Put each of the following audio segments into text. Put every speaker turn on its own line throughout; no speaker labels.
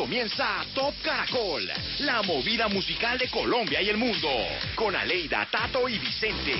comienza Top Caracol, la movida musical de Colombia y el mundo, con Aleida, Tato y Vicente.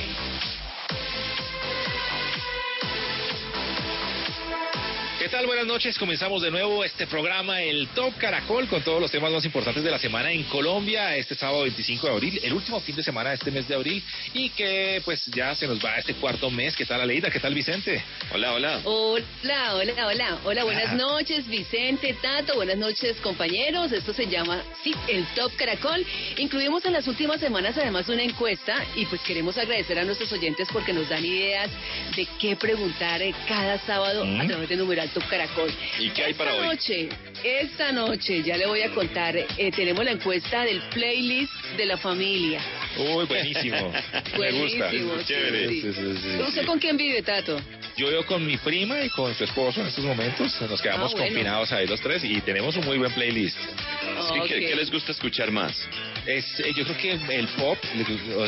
¿Qué tal? Buenas noches. Comenzamos de nuevo este programa, el Top Caracol, con todos los temas más importantes de la semana en Colombia, este sábado 25 de abril, el último fin de semana de este mes de abril, y que pues ya se nos va este cuarto mes. ¿Qué tal, Aleida? ¿Qué tal, Vicente?
Hola, hola.
Hola, hola, hola. Hola, buenas
Ah.
noches, Vicente, Tato. Buenas noches, compañeros. Esto se llama, sí, el Top Caracol. Incluimos en las últimas semanas además una encuesta y pues queremos agradecer a nuestros oyentes porque nos dan ideas de qué preguntar eh, cada sábado
Mm.
a través de numeral Top Caracol.
¿Y qué hay para
esta
hoy?
noche, esta noche, ya le voy a contar, eh, tenemos la encuesta del playlist de la familia.
Uy, buenísimo. Me gusta.
Buenísimo,
Chévere.
sí.
Sí, sí, sí,
¿Usted
sí.
con quién vive, Tato?
Yo vivo con mi prima y con su esposo en estos momentos. Nos quedamos
Ah, bueno.
confinados ahí los tres y tenemos un muy buen playlist.
Sí, ¿qué, les gusta escuchar más?
Es, eh, yo creo que el pop,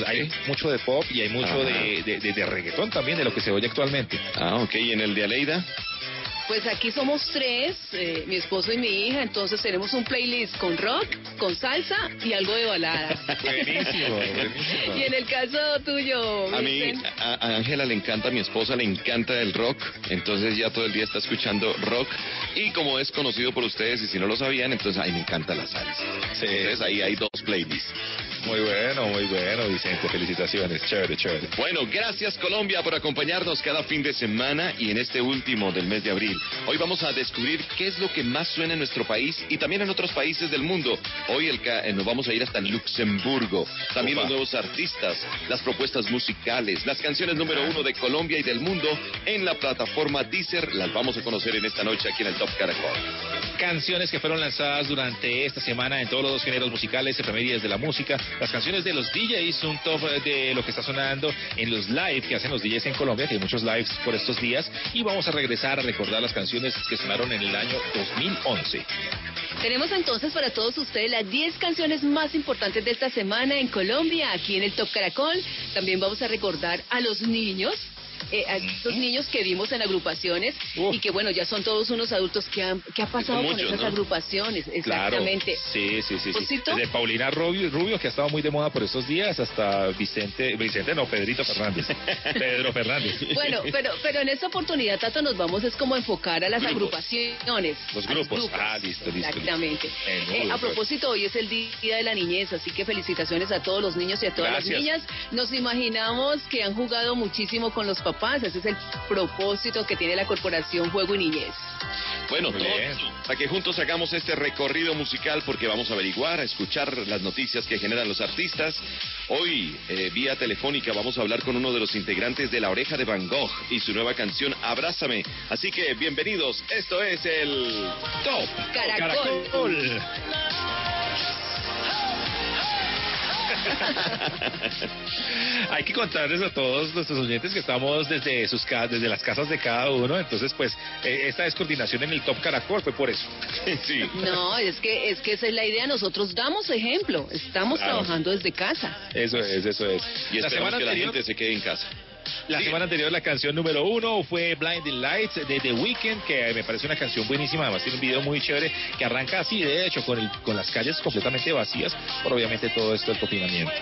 hay mucho de pop y hay mucho de, de- de reggaetón también, de lo que se oye actualmente.
Ah, ok. ¿Y en el de Aleida?
Pues aquí somos tres, eh, mi esposo y mi hija, entonces tenemos un playlist con rock, con salsa y algo de balada.
Buenísimo, buenísimo.
y en el caso tuyo,
A mí, a Ángela le encanta, a mi esposa le encanta el rock, entonces ya todo el día está escuchando rock. Y como es conocido por ustedes, y si no lo sabían, entonces ahí me encanta la salsa.
Sí.
Entonces ahí hay dos playlists.
Muy bueno, muy bueno, Vicente. Felicitaciones. Chévere, chévere.
Bueno, gracias Colombia por acompañarnos cada fin de semana y en este último del mes de abril. Hoy vamos a descubrir qué es lo que más suena en nuestro país y también en otros países del mundo. Hoy el ca- eh, nos vamos a ir hasta Luxemburgo. También
Opa.
los nuevos artistas, las propuestas musicales, las canciones número uno de Colombia y del mundo en la plataforma Deezer. Las vamos a conocer en esta noche aquí en el Top Caracol.
Canciones que fueron lanzadas durante esta semana en todos los géneros musicales, efemérides de la música, las canciones de los DJs, un top de lo que está sonando en los live que hacen los DJs en Colombia, que hay muchos lives por estos días, y vamos a regresar a recordar las canciones que sonaron en el año 2011.
tenemos entonces para todos ustedes las 10 canciones más importantes de esta semana en Colombia, aquí en el Top Caracol. También vamos a recordar a los niños. Eh, a estos niños que vimos en agrupaciones
Uf.
y que bueno ya son todos unos adultos que han que ha pasado
Son
con esas
¿no?
agrupaciones
Claro.
exactamente
Sí, sí, sí. sí.
¿Osito?
Desde Paulina Rubio, Rubio, que ha estado muy de moda por estos días, hasta Vicente, Vicente no, Pedrito Fernández. Pedro Fernández.
Bueno, pero pero en esta oportunidad, Tato, nos vamos es como a enfocar a las
Grupos.
agrupaciones.
Los
a
grupos. Ah, listo, listo,
Exactamente.
listo.
Eh,
Menudo,
a propósito, hoy es el Día de la Niñez, así que felicitaciones a todos los niños y a todas
Gracias.
las niñas. Nos imaginamos que han jugado muchísimo con los papás. Ese es el propósito que tiene la Corporación Juego y Niñez.
Bueno,
Muy
todos
bien.
a que juntos hagamos este recorrido musical porque vamos a averiguar, a escuchar las noticias que generan los artistas. Hoy, eh, vía telefónica, vamos a hablar con uno de los integrantes de La Oreja de Van Gogh y su nueva canción Abrázame. Así que bienvenidos, esto es el Top
Caracol.
Hay que contarles a todos nuestros oyentes que estamos desde sus ca- desde las casas de cada uno, entonces pues eh, esta descoordinación en el Top Caracol fue por eso.
sí.
No, es que es que esa es la idea. Nosotros damos ejemplo. Estamos
Claro.
trabajando desde casa.
Eso es, eso es.
Y
la
esperamos
semana
que la
anterior,
gente se quede en casa.
La
Sí.
semana anterior la canción número uno fue Blinding Lights de The Weeknd, que me parece una canción buenísima, además tiene un video muy chévere que arranca así, de hecho, con, el, con las calles completamente vacías, por obviamente todo esto del confinamiento.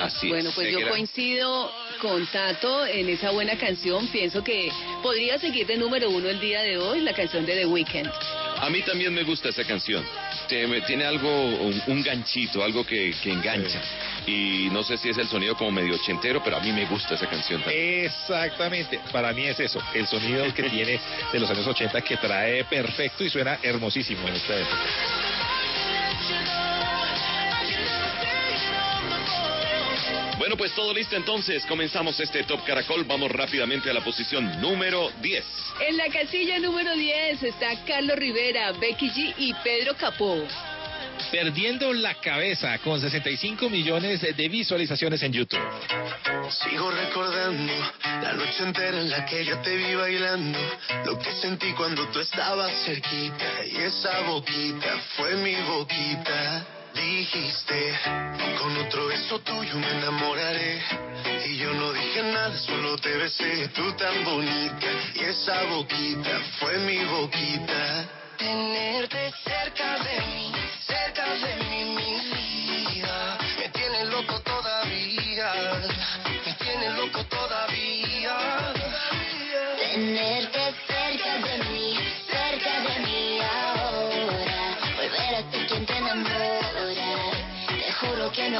Así
Bueno,
es.
pues yo coincido con Tato en esa buena canción. Pienso que podría seguir de número uno el día de hoy, la canción de The Weeknd.
A mí también me gusta esa canción. Tiene, tiene algo, un, un ganchito, algo que, que engancha. Y no sé si es el sonido como medio ochentero, pero a mí me gusta esa canción también.
Exactamente, para mí es eso, el sonido que tiene de los años 80 que trae perfecto y suena hermosísimo en esta época.
Bueno, pues todo listo entonces. Comenzamos este Top Caracol. Vamos rápidamente a la posición número 10.
En la casilla número 10 está Carlos Rivera, Becky G y Pedro Capó.
Perdiendo la cabeza con 65 millones de visualizaciones en YouTube.
Sigo recordando la noche entera en la que yo te vi bailando, lo que sentí cuando tú estabas cerquita y esa boquita fue mi boquita. Dijiste, con otro beso tuyo me enamoraré. Y yo no dije nada, solo te besé. Tú tan bonita, y esa boquita fue mi boquita.
Tenerte cerca de mí, cerca de mí,
mi
vida. Me
tiene loco todavía, me tiene loco todavía. Tener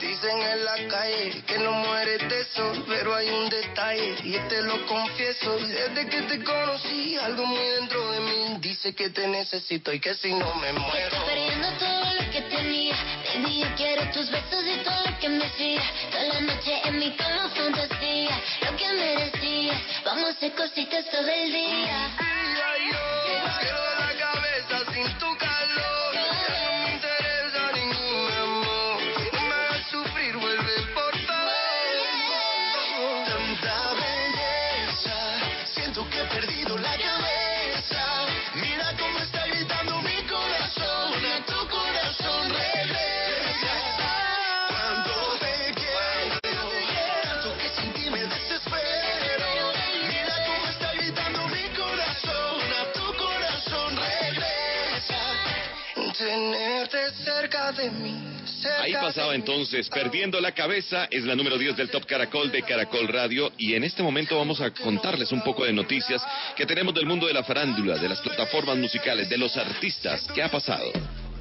Dicen en la calle que no mueres de eso, pero hay un detalle y te lo confieso. Desde que te conocí, algo muy dentro de mí dice que te necesito y que si no me
Estoy
muero.
perdiendo todo lo que tenía. Baby, yo quiero tus besos y todo lo que me hacía. Toda la noche en mi cama fantasía. Lo que merecías. Vamos a hacer cositas todo el día.
Mira, yo quiero la cabeza sin tu calor.
Ahí pasaba entonces, perdiendo la cabeza, es la número 10 del Top Caracol de Caracol Radio y en este momento vamos a contarles un poco de noticias que tenemos del mundo de la farándula, de las plataformas musicales, de los artistas. ¿Qué ha pasado?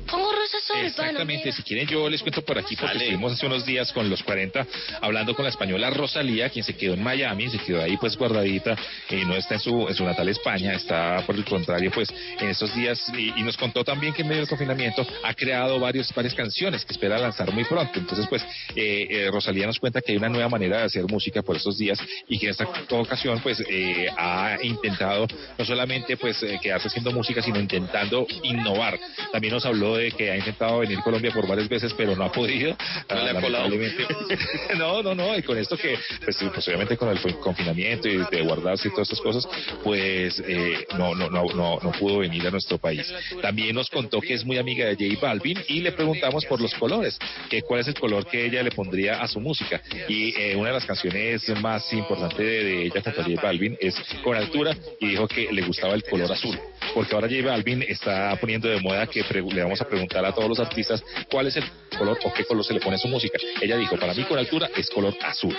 Pongo rosas sobre.
Exactamente, si quieren yo les cuento por aquí porque
Dale.
estuvimos hace unos días con los 40 hablando con la española Rosalía, quien se quedó en Miami, se quedó ahí pues guardadita, eh, no está en su, en su natal España, está por el contrario pues en estos días y, y nos contó también que en medio del confinamiento ha creado varios, varias canciones que espera lanzar muy pronto. Entonces pues eh, eh, Rosalía nos cuenta que hay una nueva manera de hacer música por estos días y que en esta ocasión pues eh, ha intentado no solamente pues eh, quedarse haciendo música sino intentando innovar. También nos habló de que ha intentado venir a Colombia por varias veces pero no ha podido.
¿No le ha
Ah,
colado?
no, no, no, y con esto que, pues, pues, obviamente con el confinamiento y de guardarse y todas estas cosas, pues eh, no, no, no, no, no pudo venir a nuestro país. También nos contó que es muy amiga de J Balvin y le preguntamos por los colores, que cuál es el color que ella le pondría a su música. Y eh, una de las canciones más importantes de, de ella junto a J Balvin es Con Altura y dijo que le gustaba el color azul. Porque ahora J Balvin está poniendo de moda que le vamos a preguntar a todos los artistas cuál es el color o qué color se le pone su música. Ella dijo, para mí con altura es color azul.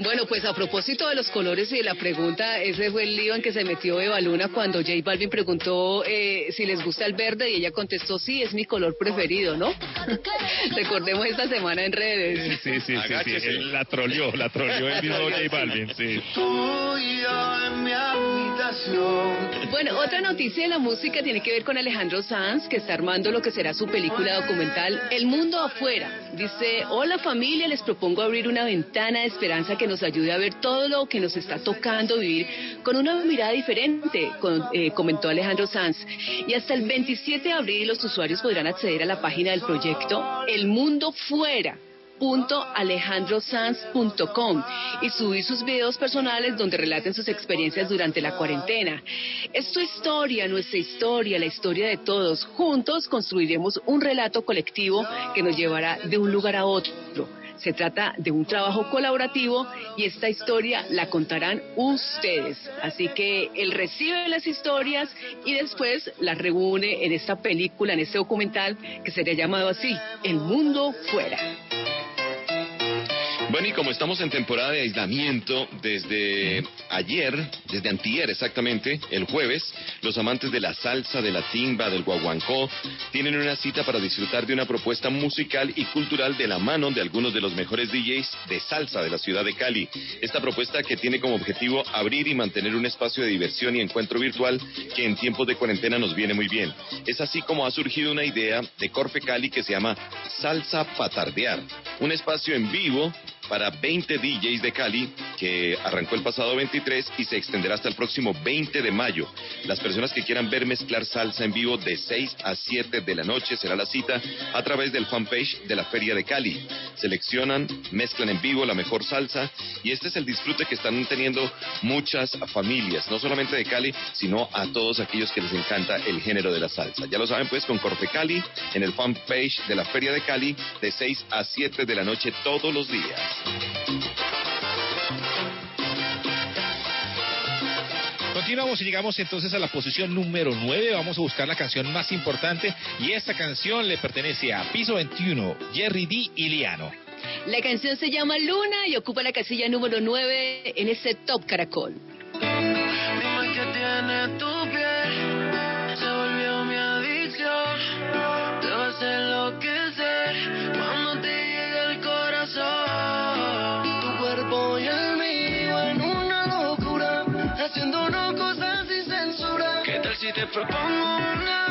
Bueno, pues a propósito de los colores y de la pregunta, ese fue el lío en que se metió Eva Luna cuando J Balvin preguntó eh, si les gusta el verde y ella contestó, sí, es mi color preferido, ¿no? Recordemos esta semana en redes.
Sí, sí, sí,
Agáchese.
Él la troleó, la troleó el mismo J Balvin, sí.
Tú y yo en mi habitación.
Bueno, otra noticia de la música tiene que ver con Alejandro Sanz, que está armando lo que será su película documental El Mundo Afuera. Dice, hola familia, les propongo abrir una ventana de esperanza que nos ayude a ver todo lo que nos está tocando vivir con una mirada diferente, eh, comentó Alejandro Sanz. Y hasta el 27 de abril los usuarios podrán acceder a la página del proyecto El Mundo Fuera alejandrosanz.com y subir sus videos personales donde relaten sus experiencias durante la cuarentena. Es tu historia, nuestra historia, la historia de todos. Juntos construiremos un relato colectivo que nos llevará de un lugar a otro. Se trata de un trabajo colaborativo y esta historia la contarán ustedes. Así que él recibe las historias y después las reúne en esta película, en este documental que sería llamado así, El Mundo Fuera.
Bueno, y como estamos en temporada de aislamiento, desde ayer, desde antier exactamente, el jueves, los amantes de la salsa, de la timba, del guaguancó, tienen una cita para disfrutar de una propuesta musical y cultural de la mano de algunos de los mejores DJs de salsa de la ciudad de Cali. Esta propuesta que tiene como objetivo abrir y mantener un espacio de diversión y encuentro virtual que en tiempos de cuarentena nos viene muy bien. Es así como ha surgido una idea de Corfe Cali que se llama Salsa Patardear, un espacio en vivo para 20 DJs de Cali, que arrancó el pasado 23 y se extenderá hasta el próximo 20 de mayo. Las personas que quieran ver mezclar salsa en vivo de 6 a 7 de la noche será la cita a través del fanpage de la Feria de Cali. Seleccionan, mezclan en vivo la mejor salsa y este es el disfrute que están teniendo muchas familias, no solamente de Cali, sino a todos aquellos que les encanta el género de la salsa. Ya lo saben pues con Corte Cali en el fanpage de la Feria de Cali de 6 a 7 de la noche todos los días.
Continuamos y llegamos entonces a la posición número 9. Vamos a buscar la canción más importante y esta canción le pertenece a Piso 21, Jerry D. y Liano.
La canción se llama Luna y ocupa la casilla número 9 en ese Top Caracol.
Propongo una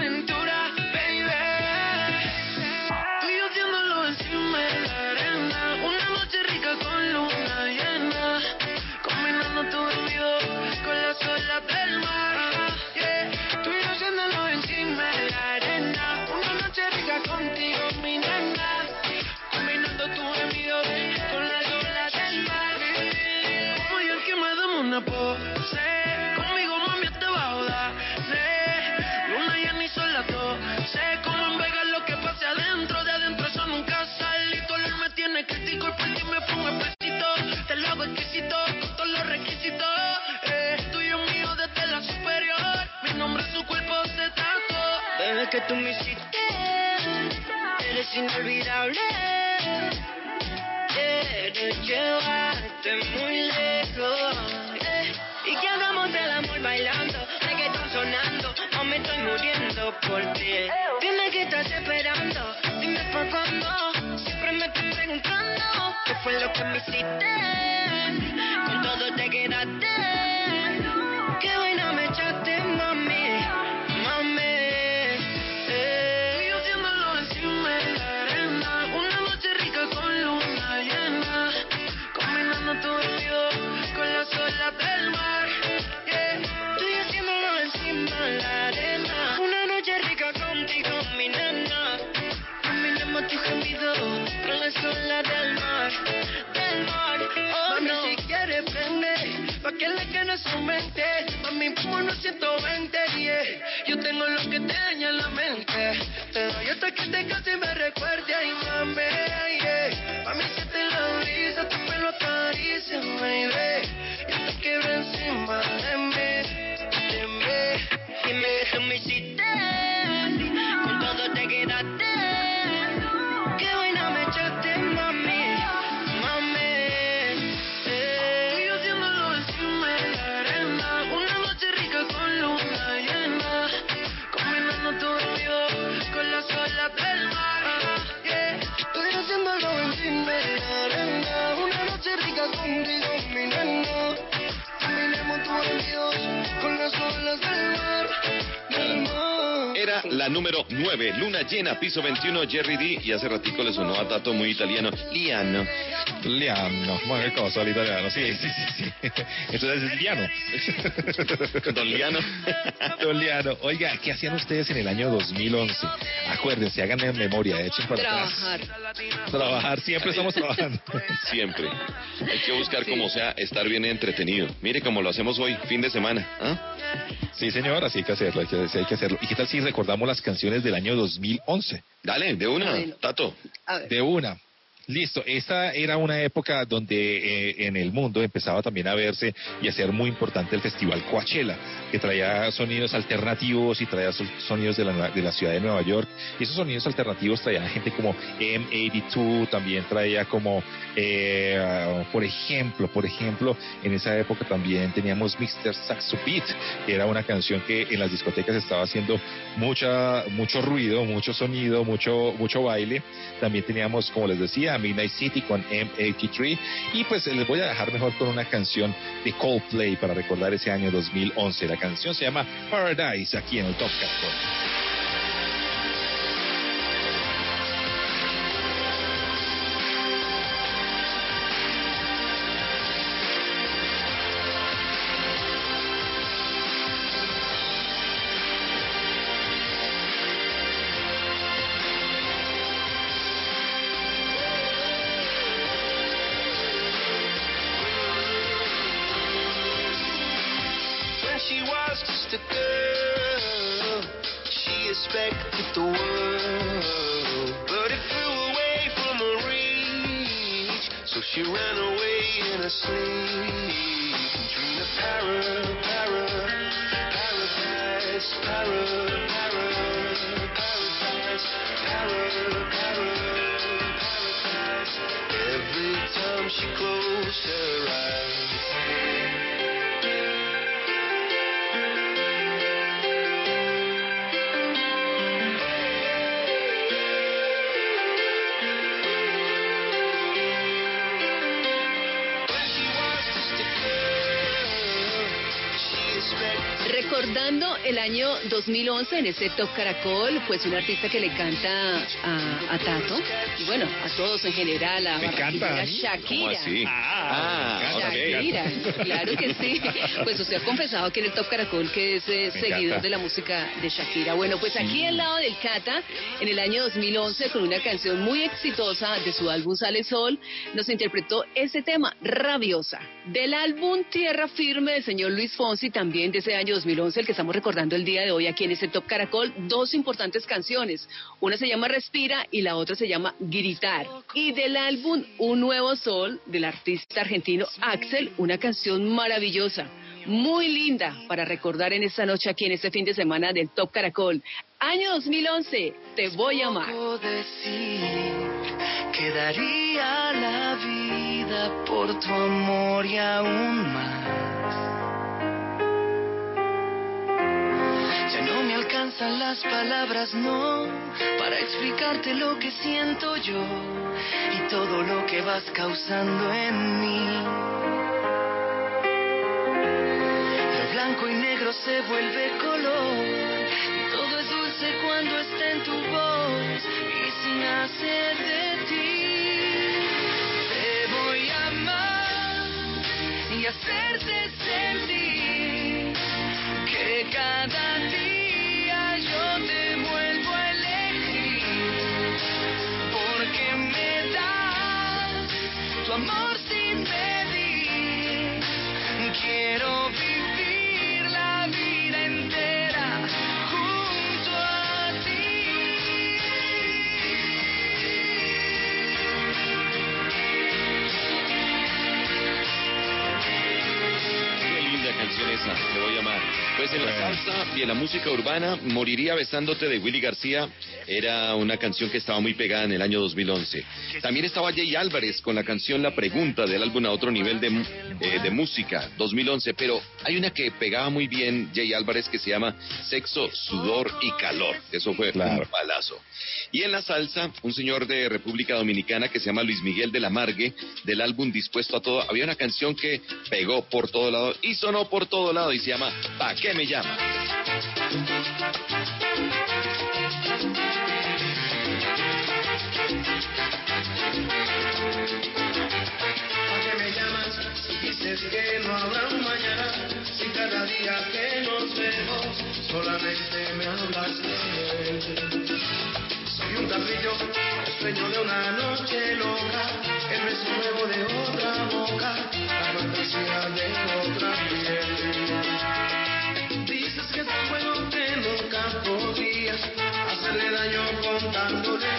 tú me hiciste, eres inolvidable. Quiero llevarte muy lejos. eh, Y que hagamos el amor bailando, reggaeton sonando. No me estoy muriendo por ti. Dime qué estás esperando, dime por cuándo. Siempre me estoy preguntando qué fue lo que me hiciste. Con todo te quedaste. Que le quede su mente. Mami, unos 120, yeah. Yo tengo lo que te daña la mente. Te doy hasta que te casi me recuerde, ay, mami, yeah. Mami, siente la brisa, tu pelo acaricia, baby. Yo te quiero encima de mí, de mí. Tú me hiciste, con todo te quedaste. Contigo, mi nena. Combinemos tu vestido con las olas del mar.
Era la número 9, Luna Llena, piso 21, Jerry D. Y hace ratico le sonó a Tato muy italiano, Liano.
Liano, ma che cosa l'italiano? Sì, sì, sì, sì. Entonces es Liano.
Don Liano.
Don Liano. Oiga, ¿qué hacían ustedes en el año 2011? Acuérdense, hagan en memoria, echen para atrás.
Trabajar.
Trabajar, siempre estamos trabajando.
Siempre. Hay que buscar como sea estar bien entretenido. Mire como lo hacemos hoy, fin de semana. ¿ah?
Sí, señor, así hay que hacerlo, hay que, hay que hacerlo. ¿Y qué tal si recordamos las canciones del año 2011?
Dale, de una,
Bueno.
Tato.
A ver.
De una. Listo, esta era una época donde eh, en el mundo empezaba también a verse y a ser muy importante el festival Coachella, que traía sonidos alternativos y traía so- sonidos de la, de la ciudad de Nueva York. Y esos sonidos alternativos traían gente como M82, también traía como, eh, por ejemplo, por ejemplo, en esa época también teníamos Mr. Saxo Beat, que era una canción que en las discotecas estaba haciendo mucha, mucho ruido, mucho sonido, mucho, mucho baile. También teníamos, como les decía, a Midnight City con M83. Y pues eh, les voy a dejar mejor con una canción de Coldplay para recordar ese año 2011. La canción se llama Paradise aquí en el Top
14. 2011 en ese Top Caracol, pues un artista que le canta a, a Tato, y bueno, a todos en general, a
¿Me canta a mí?
Shakira.
¿Cómo así?
Ah.
Shakira, claro que sí. Pues usted ha confesado que en el Top Caracol que es eh,
Me
seguidor
encanta.
de la música de Shakira. Bueno, pues aquí al lado del Cata, en el año 2011, con una canción muy exitosa de su álbum Sale Sol, nos interpretó ese tema, Rabiosa. Del álbum Tierra Firme del señor Luis Fonsi, también de ese año 2011, el que estamos recordando el día de hoy aquí en ese Top Caracol, dos importantes canciones. Una se llama Respira y la otra se llama Gritar. Y del álbum Un Nuevo Sol, del artista argentino Axel, una canción maravillosa. Muy linda para recordar en esta noche aquí en este fin de semana del Top Caracol. Año 2011, Te voy a amar.
decir que daría la vida por tu amor y aún más. Ya no me alcanzan las palabras, no, para explicarte lo que siento yo y todo lo que vas causando en mí. Blanco y negro se vuelve color y todo es dulce cuando está en tu voz y sin hacer de ti. Te voy a amar y hacerte sentir
voy a amar. Pues en la salsa y en la música urbana, Moriría besándote de Willy García era una canción que estaba muy pegada en el año 2011. También estaba Jay Álvarez con la canción La Pregunta del álbum A Otro Nivel de, eh, de Música 2011, pero hay una que pegaba muy bien Jay Álvarez que se llama Sexo, Sudor y Calor. Eso fue
Claro.
un palazo. Y en la salsa, un señor de República Dominicana que se llama Luis Miguel de la Margue, del álbum Dispuesto a Todo, había una canción que pegó por todo lado y sonó por todo lado y se llama ¿Pa' qué me llama?
Que no habrá un mañana? Si cada día que nos vemos solamente me hablas de. Soy un cabrillo, el sueño de una noche loca, el beso nuevo de otra boca, la fantasía de otra piel. Dices que es bueno que nunca podrías hacerle daño contándole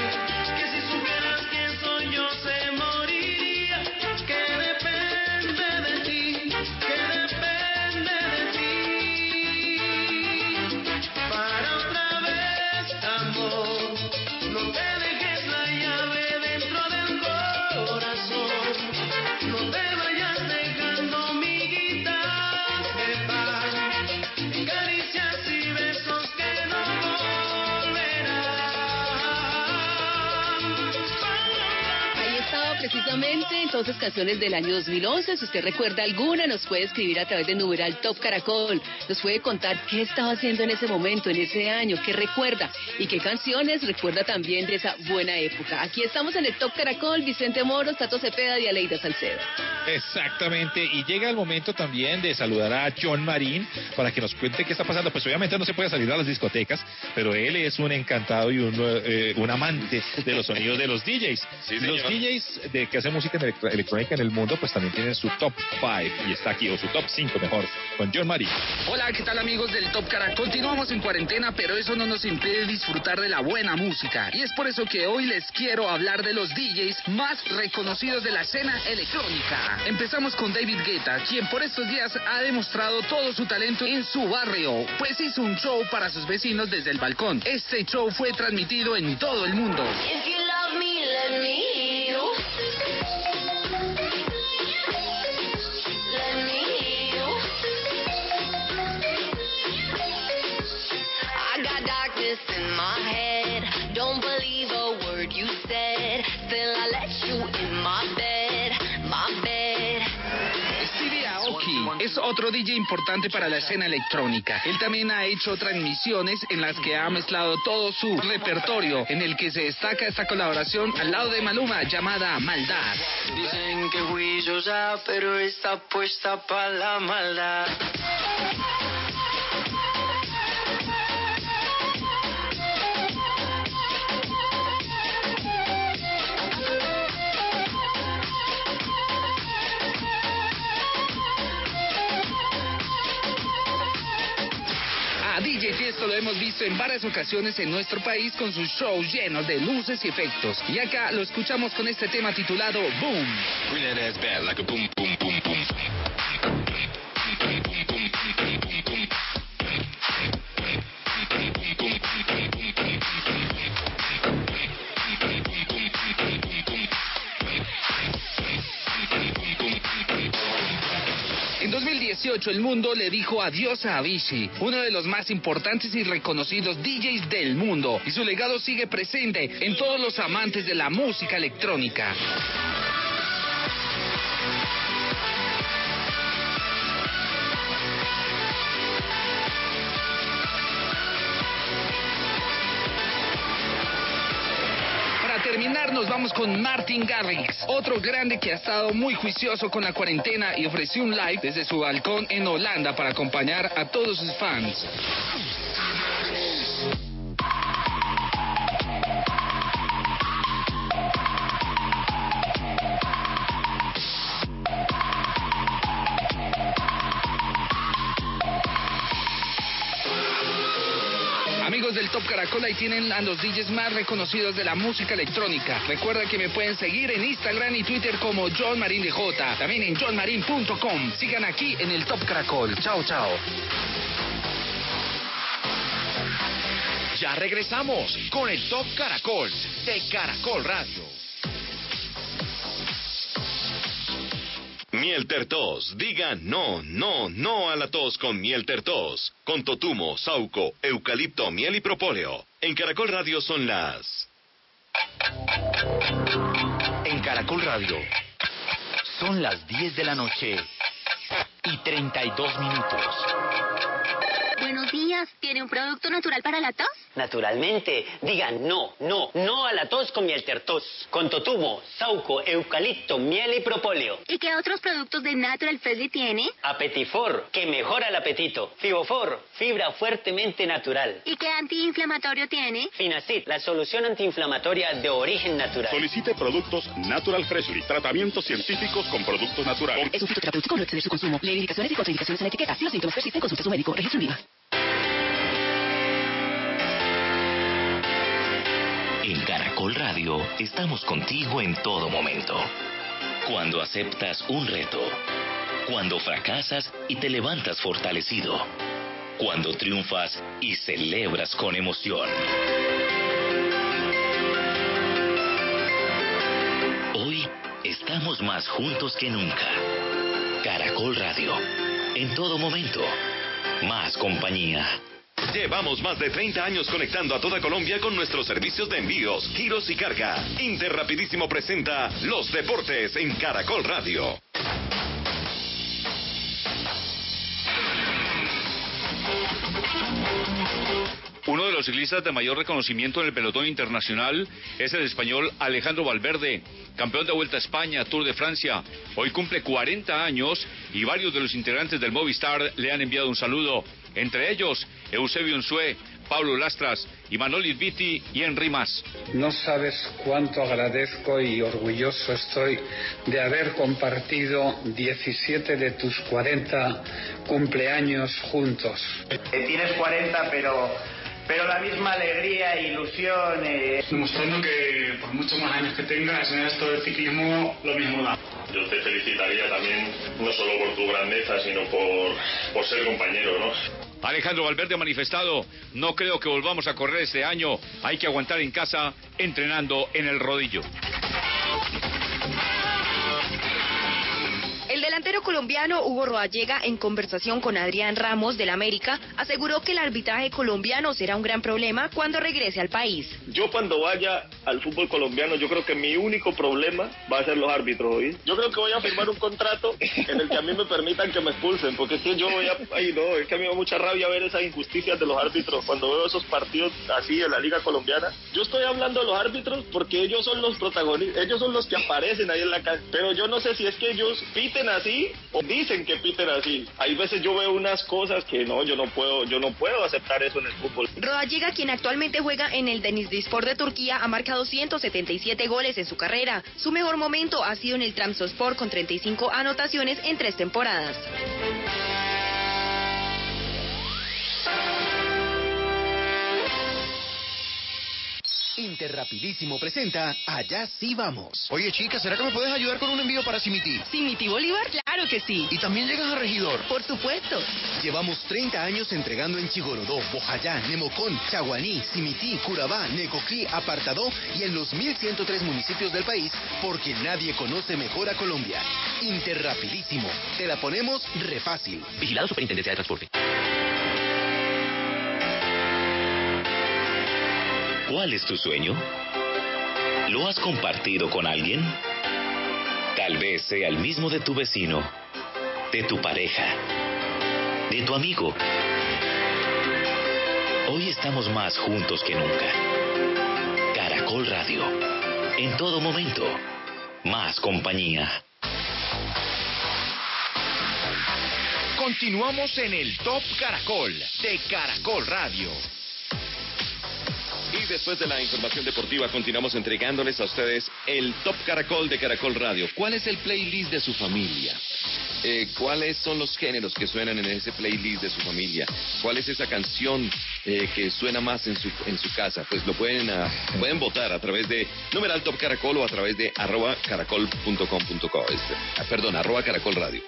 precisamente entonces canciones del año 2011. Si usted recuerda alguna, nos puede escribir a través de numeral Top Caracol. Nos puede contar qué estaba haciendo en ese momento, en ese año, qué recuerda y qué canciones recuerda también de esa buena época. Aquí estamos en el Top Caracol, Vicente Moros, Tato Cepeda y Aleida Salcedo.
Exactamente, y llega el momento también de saludar a John Marín para que nos cuente qué está pasando. Pues obviamente no se puede salir a las discotecas, pero él es un encantado y un, eh, un amante de los sonidos de los DJs.
Sí,
los. DJs de que hace música electrónica en el mundo, pues también tienen su top 5 y está aquí, o su top 5 mejor, con John Marie.
Hola, ¿qué tal amigos del Top Cara? Continuamos en cuarentena, pero eso no nos impide disfrutar de la buena música. Y es por eso que hoy les quiero hablar de los DJs más reconocidos de la escena electrónica. Empezamos con David Guetta, quien por estos días ha demostrado todo su talento en su barrio, pues hizo un show para sus vecinos desde el balcón. Este show fue transmitido en todo el mundo. Es otro DJ importante para la escena electrónica. Él también ha hecho transmisiones en las que ha mezclado todo su repertorio, en el que se destaca esta colaboración al lado de Maluma llamada Maldad.
Dicen que ya, pero está puesta para la maldad.
Esto lo hemos visto en varias ocasiones en nuestro país con sus shows llenos de luces y efectos. Y acá lo escuchamos con este tema titulado Boom. 2018 el mundo le dijo adiós a Avicii, uno de los más importantes y reconocidos DJs del mundo, y su legado sigue presente en todos los amantes de la música electrónica. Nos vamos con Martin Garrix, otro grande que ha estado muy juicioso con la cuarentena y ofreció un live desde su balcón en Holanda para acompañar a todos sus fans. Y tienen a los DJs más reconocidos de la música electrónica. Recuerda que me pueden seguir en Instagram y Twitter como John. También en johnmarin.com. Sigan aquí en el Top Caracol. Chao, chao.
Ya regresamos con el Top Caracol de Caracol Radio. Miel Tertos. Diga no, no, no a la tos con Miel Tertos. Con totumo, sauco, eucalipto, miel y propóleo. En Caracol Radio son las... En Caracol Radio son las 10 de la noche y 32 minutos.
Buenos días. ¿Tiene un producto natural para la tos?
Naturalmente. Diga no, no, no a la tos con miel tertos. Con totumo, sauco, eucalipto, miel y propóleo.
¿Y qué otros productos de Natural Freshly tiene?
Apetifor, que mejora el apetito. Fibofor, fibra fuertemente natural.
¿Y qué antiinflamatorio tiene?
Finacid, la solución antiinflamatoria de origen natural.
Solicite productos Natural Freshly. Tratamientos científicos con productos naturales.
Es un fitoterapéutico, no exceder su consumo. Lee indicaciones y contraindicaciones en la etiqueta. Si los síntomas persisten, consulte a su médico. Registro en
En Caracol Radio estamos contigo en todo momento. Cuando aceptas un reto, cuando fracasas y te levantas fortalecido, cuando triunfas y celebras con emoción. Hoy estamos más juntos que nunca. Caracol Radio, en todo momento, más compañía. Llevamos más de 30 años conectando a toda Colombia con nuestros servicios de envíos, giros y carga. Interrapidísimo presenta Los Deportes en Caracol Radio.
Uno de
los ciclistas de mayor reconocimiento en el pelotón internacional es el español Alejandro Valverde, campeón de Vuelta a España, Tour de Francia. Hoy cumple 40 años y varios de los integrantes del Movistar le han enviado un saludo. Entre ellos, Eusebio Unsue, Pablo Lastras, Imanol Viti y Henry Mas.
No sabes cuánto agradezco y orgulloso estoy de haber compartido 17 de tus 40 cumpleaños juntos.
Tienes 40, pero pero la misma alegría e ilusión. Eh...
Demostrando que por muchos más años que tengas en esto del ciclismo, lo mismo da.
Yo te felicitaría también, no solo por tu grandeza, sino por, por ser compañero, ¿no?
Alejandro Valverde ha manifestado, no creo que volvamos a correr este año, hay que aguantar en casa entrenando en el rodillo.
El delantero colombiano Hugo Roallega, en conversación con Adrián Ramos del América, aseguró que el arbitraje colombiano será un gran problema cuando regrese al país.
Yo cuando vaya al fútbol colombiano, yo creo que mi único problema va a ser los árbitros. ¿oí? Yo creo que voy a firmar un contrato en el que a mí me permitan que me expulsen, porque es que yo voy a... Ay, no, es que a mí me da mucha rabia ver esas injusticias de los árbitros cuando veo esos partidos así de la liga colombiana. Yo estoy hablando de los árbitros porque ellos son los protagonistas, ellos son los que aparecen ahí en la calle, pero yo no sé si es que ellos piten así o dicen que piten así. Hay veces yo veo unas cosas que no, yo no puedo, yo no puedo aceptar eso en el fútbol.
Rodallega, quien actualmente juega en el Denizlispor de Turquía, ha marcado 177 goles en su carrera. Su mejor momento ha sido en el Trabzonspor con 35 anotaciones en tres temporadas.
Interrapidísimo presenta Allá sí vamos. Oye, chica, ¿será que me puedes ayudar con un envío para Simiti?
¿Simiti Bolívar? Claro que sí.
¿Y también llegas a Regidor?
Por supuesto.
Llevamos 30 años entregando en Chigorodó, Bojayá, Nemocón, Chaguaní, Simití, Curabá, Necoclí, Apartadó y en los 1103 municipios del país porque nadie conoce mejor a Colombia. Interrapidísimo. Te la ponemos re fácil.
Vigilado Superintendencia de Transporte. ¿Cuál es tu sueño? ¿Lo has compartido con alguien? Tal vez sea el mismo de tu vecino, de tu pareja, de tu amigo. Hoy estamos más juntos que nunca. Caracol Radio. En todo momento. Más compañía.
Continuamos en el Top Caracol de Caracol Radio.
Después de la información deportiva continuamos entregándoles a ustedes el Top Caracol de Caracol Radio. ¿Cuál es el playlist de su familia? Eh, ¿Cuáles son los géneros que suenan en ese playlist de su familia? ¿Cuál es esa canción eh, que suena más en su, en su casa? Pues lo pueden, ah, pueden votar a través de numeral Top Caracol o a través de arroba caracol.com.co. Ah, perdón, arroba caracol radio.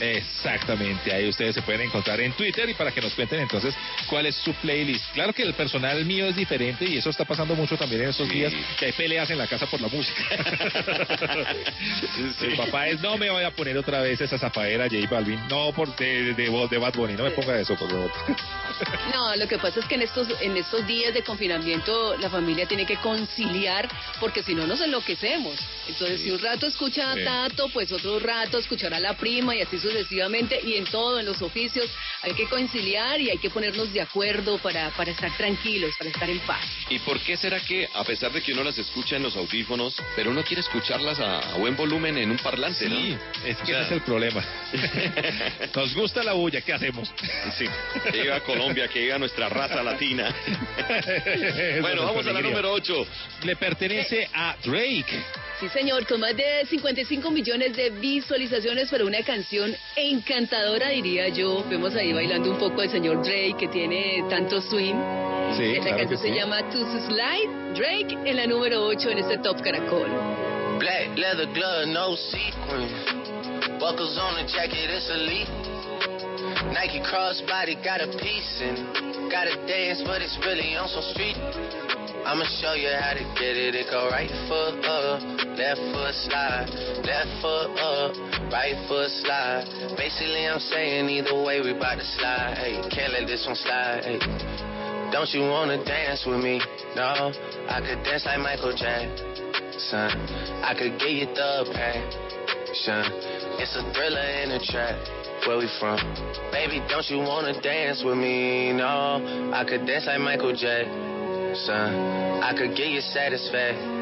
Exactamente, ahí ustedes se pueden encontrar en Twitter y para que nos cuenten entonces cuál es su playlist. Claro que el personal mío es diferente y eso está pasando mucho también en estos días, que hay peleas en la casa por la música. Mi papá es, no me voy a poner otra vez esa zafaera J Balvin, no por de, de, de, de Bad Bunny, no me ponga eso, por favor.
No, lo que pasa es que en estos, en estos días de confinamiento la familia tiene que conciliar porque si no nos enloquecemos. Entonces, si un rato escucha a
Sí.
Tato, pues otro rato escuchará a la prima y así sucesivamente. Y en todo, en los oficios, hay que conciliar y hay que ponernos de acuerdo para, para estar tranquilos, para estar en paz.
¿Y por qué será que, a pesar de que uno las escucha en los audífonos, pero uno quiere escucharlas a, a buen volumen en un parlante, ¿no?
Sí, es que
O sea,
ese es el problema. Nos gusta la bulla, ¿qué hacemos?
Sí, que llega a Colombia, que llega nuestra raza latina. bueno, vamos a la número 8.
Le pertenece a Drake.
Sí, señor, con más de 55 millones de visualizaciones para una canción encantadora, diría yo. Vemos ahí bailando un poco el señor Drake, que tiene tanto swing.
Sí,
la
claro
canción
que
se
sí.
llama To Slide. Drake en la número 8 en este Top Caracol.
Black leather glove, no sequin. Buckles on the jacket, it's elite. Nike crossbody got a piece and gotta dance, but it's really on some street. I'ma show you how to get it. It go right foot up, left foot slide, left foot up, right foot slide. Basically, I'm saying either way we bout to slide. Hey, can't let this one slide. Hey. Don't you wanna dance with me? No, I could dance like Michael Jackson. I could give you the passion. It's a thriller in a trap. Where we from? Baby, don't you wanna dance with me? No, I could dance like Michael Jackson. I could give you satisfaction.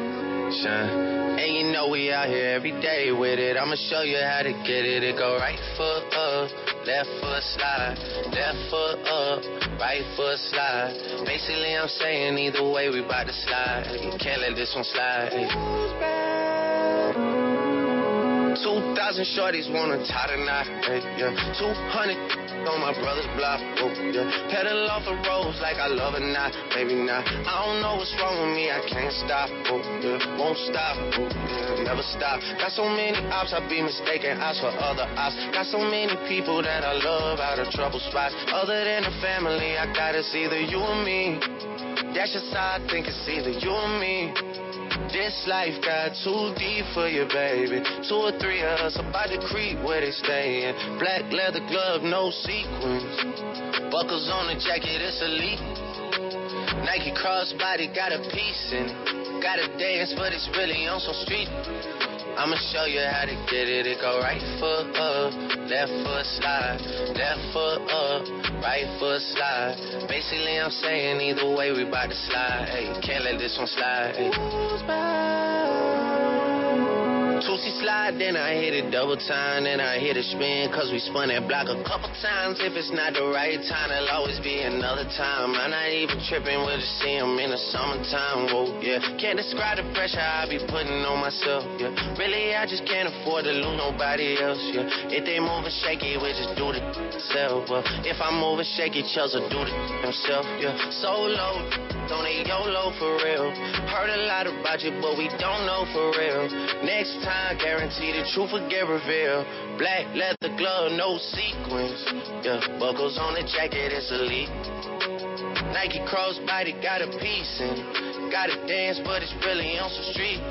And you know we out here every day with it. I'ma show you how to get it. It go right foot up, left foot slide, left foot up, right foot slide. Basically, I'm saying either way we bout to slide. You can't let this one slide. 2,000 shorties wanna tie the knot, yeah. 200 on my brother's block, oh, yeah. Pedal off the roads like I love it, not, maybe not. I don't know what's wrong with me, I can't stop, oh, yeah. Won't stop, oh, yeah. Never stop. Got so many ops, I be mistaken ops for other ops. Got so many people that I love out of trouble spots. Other than the family, I got it's either you or me. That's just how I think it's either you or me. This life got too deep for you, baby. Two or three of us about to creep where they stayin'. Black leather glove, no sequins. Buckles on the jacket, it's elite. Nike crossbody got a piece in it. Gotta dance, but it's really on some street. I'ma show you how to get it. It go right foot up, left foot slide, left foot up, right foot slide. Basically, I'm saying either way we bout to slide. Can't let this one slide. Tootsie slide, then I hit it double time, then I hit it spin, cause we spun that block a couple times. If it's not the right time, it'll always be another time. I'm not even tripping, we'll just see in the summertime. Whoa, yeah. Can't describe the pressure I be putting on myself, yeah. Really, I just can't afford to lose nobody else, yeah. If they moving shaky, we just do the self. Uh, if I'm moving shaky, Chelsea do the himself, yeah. Solo, don't they YOLO for real. Heard a lot about you, but we don't know for real. Next time, guarantee the truth will get revealed. Black leather glove, no sequins. Yeah, buckles on the jacket, it's elite. Nike crossbody got a piece in. Gotta dance, but it's really on some street.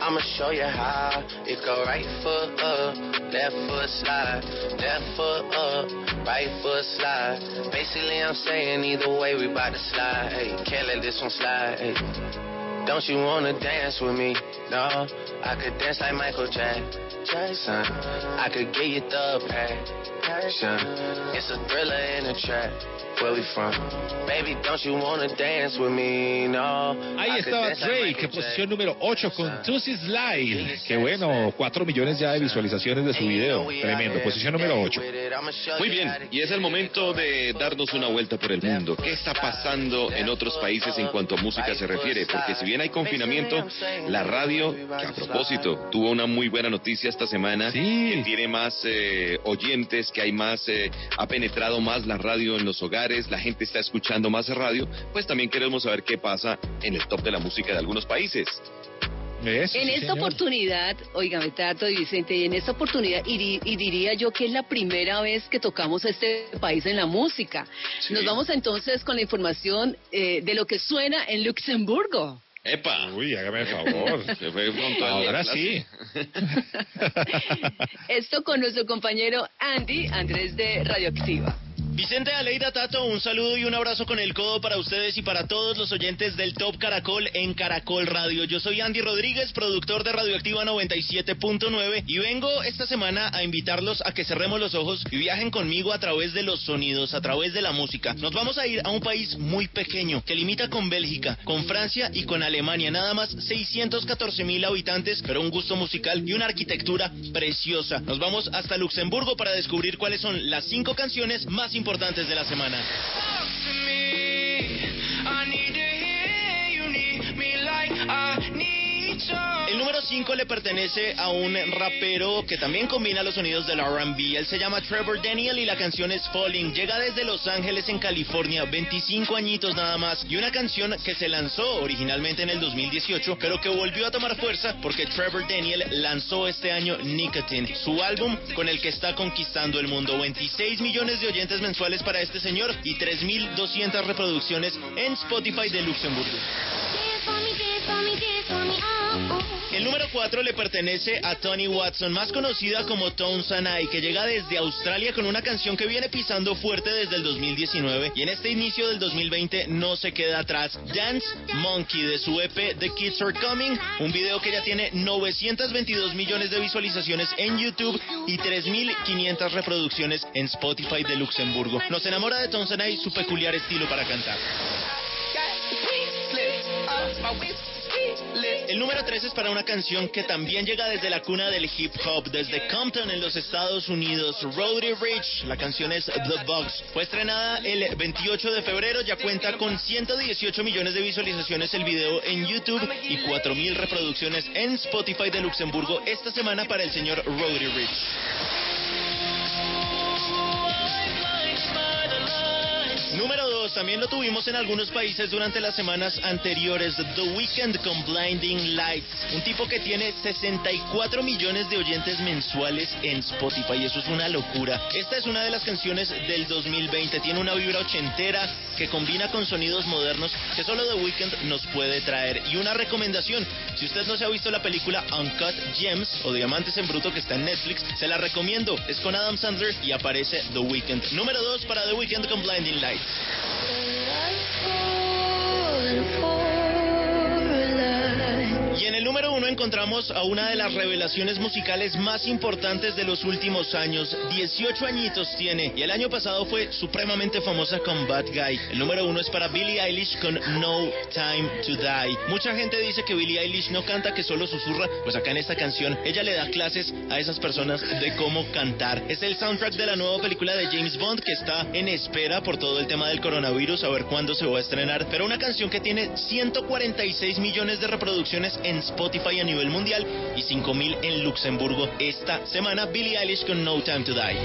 I'ma show you how. It go right foot up, left foot slide, left foot up, right foot slide. Basically, I'm saying either way we bout to slide. Hey, can't let this one slide. Don't you wanna dance with me? No, I could dance like Michael Jackson. I could get you the passion. It's a thriller in a trap. Where we from? Baby, don't you wanna dance with me? No.
Ahí
I could
estaba Drake, posición número 8 con Tusi Slide. Qué bueno, 4 millones ya de visualizaciones de su video. Tremendo, posición número 8.
Muy bien, y es el momento de darnos una vuelta por el mundo. ¿Qué está pasando en otros países en cuanto a música se refiere? Porque si bien hay confinamiento, la radio, que a propósito, tuvo una muy buena noticia esta semana, que tiene más eh, oyentes, que hay más, eh, ha penetrado más la radio en los hogares, la gente está escuchando más radio, pues también queremos saber qué pasa en el top de la música de algunos países.
en esta oportunidad, oígame Tato y Vicente, y en esta oportunidad, y, y diría yo que es la primera vez que tocamos este país en la música.
Sí.
Nos vamos entonces con la información eh, de lo que suena en Luxemburgo.
¡Epa!
Uy, hágame el favor.
Se fue
Ahora sí.
Esto con nuestro compañero Andy Andrés de Radioactiva.
Vicente Aleida Tato, un saludo y un abrazo con el codo para ustedes y para todos los oyentes del Top Caracol en Caracol Radio. Yo soy Andy Rodríguez, productor de Radioactiva 97.9 y vengo esta semana a invitarlos a que cerremos los ojos y viajen conmigo a través de los sonidos, a través de la música. Nos vamos a ir a un país muy pequeño que limita con Bélgica, con Francia y con Alemania. Nada más 614 mil habitantes, pero un gusto musical y una arquitectura preciosa. Nos vamos hasta Luxemburgo para descubrir cuáles son las cinco canciones más importantes de la semana. El número 5 le pertenece a un rapero que también combina los sonidos del R&B. Él se llama Trevor Daniel y la canción es Falling. Llega desde Los Ángeles en California, 25 añitos nada más. Y una canción que se lanzó originalmente en el 2018, pero que volvió a tomar fuerza porque Trevor Daniel lanzó este año Nicotine, su álbum con el que está conquistando el mundo. 26 millones de oyentes mensuales para este señor y 3.200 reproducciones en Spotify de Luxemburgo. El número 4 le pertenece a Tony Watson, más conocida como Tone que llega desde Australia con una canción que viene pisando fuerte desde el 2019 y en este inicio del 2020 no se queda atrás. Dance Monkey de su EP The Kids Are Coming, un video que ya tiene 922 millones de visualizaciones en YouTube y 3.500 reproducciones en Spotify de Luxemburgo. Nos enamora de Tone Sanai su peculiar estilo para cantar. El número 3 es para una canción que también llega desde la cuna del hip hop, desde Compton en los Estados Unidos, Roddy Rich. La canción es The Box. Fue estrenada el 28 de febrero, ya cuenta con 118 millones de visualizaciones el video en YouTube y 4.000 reproducciones en Spotify de Luxemburgo esta semana para el señor Roddy Rich. Número 2, también lo tuvimos en algunos países durante las semanas anteriores, The Weeknd con Blinding Lights, un tipo que tiene 64 millones de oyentes mensuales en Spotify, eso es una locura. Esta es una de las canciones del 2020, tiene una vibra ochentera que combina con sonidos modernos que solo The Weeknd nos puede traer. Y una recomendación, si usted no se ha visto la película Uncut Gems o Diamantes en Bruto que está en Netflix, se la recomiendo, es con Adam Sandler y aparece The Weeknd. Número 2 para The Weeknd con Blinding Lights. Y encontramos a una de las revelaciones musicales más importantes de los últimos años. 18 añitos tiene y el año pasado fue supremamente famosa con Bad Guy. El número uno es para Billie Eilish con No Time to Die. Mucha gente dice que Billie Eilish no canta, que solo susurra. Pues acá en esta canción ella le da clases a esas personas de cómo cantar. Es el soundtrack de la nueva película de James Bond que está en espera por todo el tema del coronavirus, a ver cuándo se va a estrenar. Pero una canción que tiene 146 millones de reproducciones en Spotify a nivel mundial y 5000 en Luxemburgo. Esta semana Billie Eilish con No Time to Die.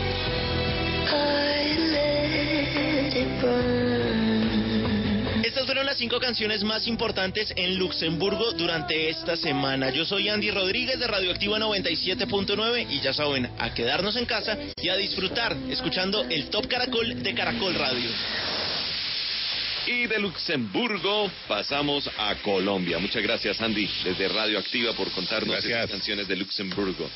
Estas fueron las cinco canciones más importantes en Luxemburgo durante esta semana. Yo soy Andy Rodríguez de Radioactiva 97.9 y ya saben, a quedarnos en casa y a disfrutar escuchando el Top Caracol de Caracol Radio.
Y de Luxemburgo pasamos a Colombia. Muchas gracias, Andy, desde Radioactiva por contarnos estas canciones de Luxemburgo.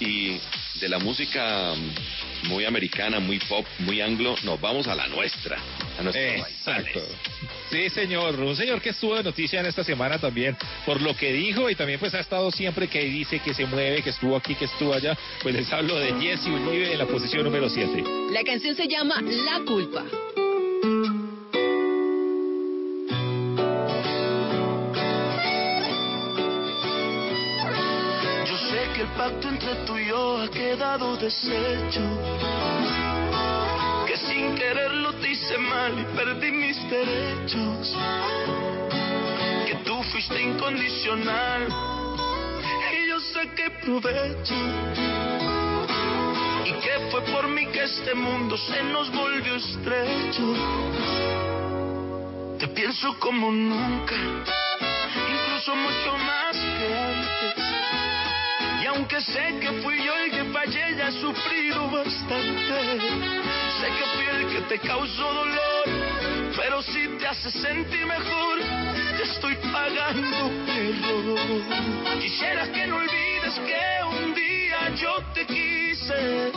Y de la música mm, muy americana, muy pop, muy anglo, nos vamos a la nuestra, a nuestro
Exacto. Sí, señor. Un señor que estuvo de noticia en esta semana también por lo que dijo y también pues ha estado siempre que dice que se mueve, que estuvo aquí, que estuvo allá. Pues les hablo de Jesse Uribe en la posición número 7.
La canción se llama La Culpa.
Pacto entre tú y yo ha quedado deshecho. Que sin quererlo te hice mal y perdí mis derechos. Que tú fuiste incondicional y yo saqué provecho. Y que fue por mí que este mundo se nos volvió estrecho. Te pienso como nunca, incluso mucho más aunque sé que fui yo el que fallé, ya he sufrido bastante. Sé que fui el que te causó dolor, pero si te hace sentir mejor, te estoy pagando un error. Quisiera que no olvides que un día yo te quise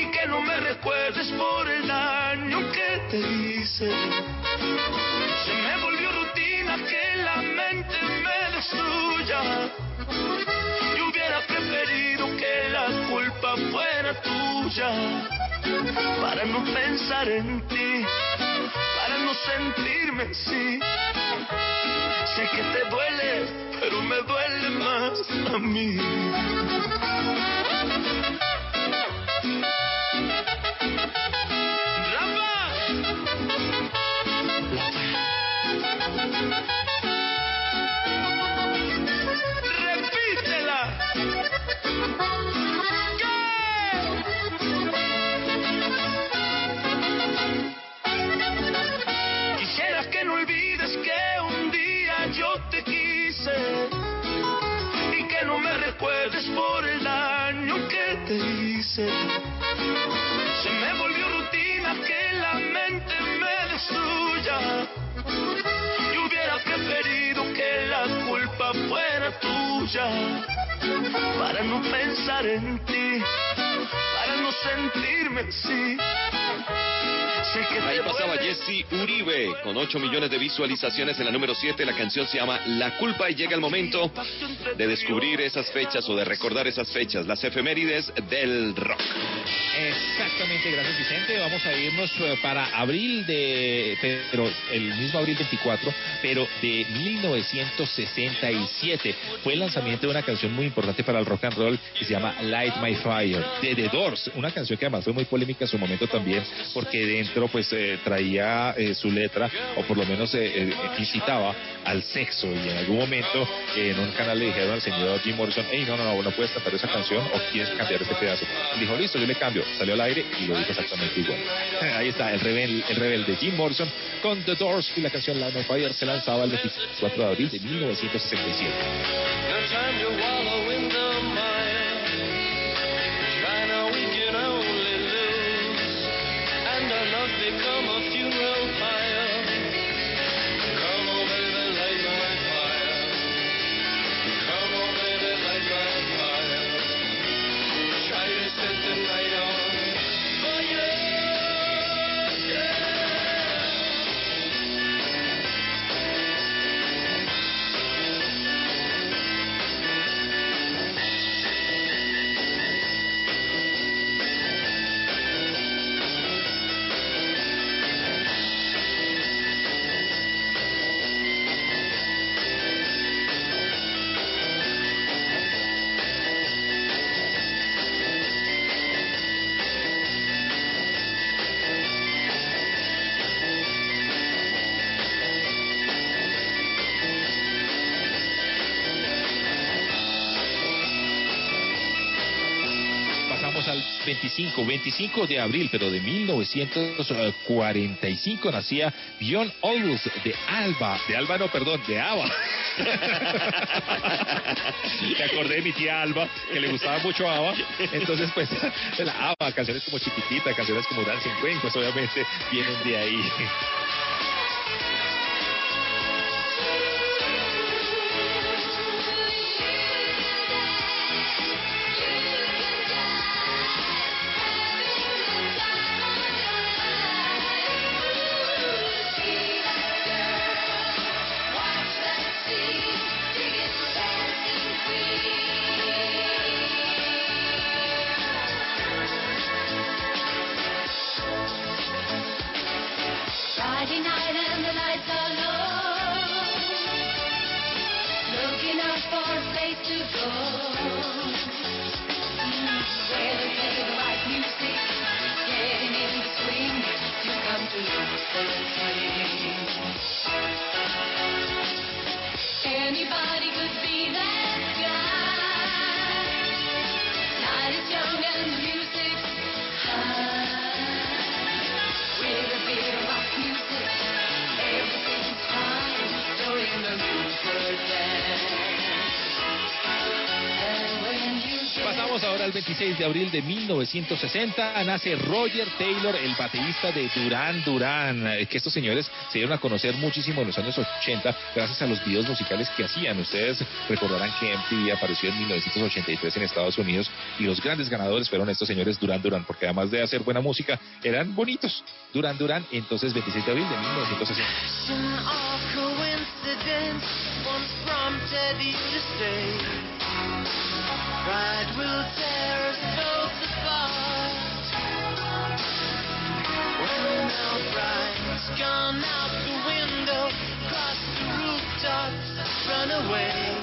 y que no me recuerdes por el daño que te hice. Preferido que la culpa fuera tuya para no pensar en ti, para no sentirme así. Sé que te duele, pero me duele más a mí. Preferido que la culpa fuera
tuya, para no pensar en ti, para no sentirme así.
Ahí pasaba. Jesse Uribe con 8 millones de visualizaciones en la número 7. La canción se llama La culpa y llega el momento de descubrir esas fechas o de recordar esas fechas, las efemérides del rock.
Exactamente, gracias Vicente. Vamos a irnos eh, para abril de, pero el mismo abril 24, pero de 1967. Fue el lanzamiento de una canción muy importante para el rock and roll que se llama Light My Fire, de The Doors. Una canción que además fue muy polémica en su momento también, porque dentro pues eh, traía eh, su letra, o por lo menos eh, eh, incitaba al sexo. Y en algún momento en un canal le dijeron al señor Jim Morrison, hey, no, no, no, no puedes cantar esa canción o quieres cambiar este pedazo. Dijo, listo, yo le cambio. Salió al aire y lo dijo exactamente igual. Ahí está, el rebel, el rebelde Jim Morrison con The Doors y la canción Light My Fire se lanzaba el 24 de abril de 1967.
No time to wallow
25, 25 de abril, pero de 1945 nacía Bjorn Olus de Alba, de Alba no, perdón, de Ava. Me acordé de mi tía Alba, que le gustaba mucho Ava. Entonces, pues, la Ava, canciones como Chiquitita, canciones como Queen, pues obviamente vienen de ahí. De abril de 1960. Nace Roger Taylor, el baterista de Duran Duran. Que estos señores se dieron a conocer muchísimo en los años 80 gracias a los videos musicales que hacían. Ustedes recordarán que MTV apareció en 1983 en Estados Unidos y los grandes ganadores fueron estos señores Duran Duran, porque además de hacer buena música, eran bonitos. Duran Duran, entonces 26 de abril de 1960.
Run away.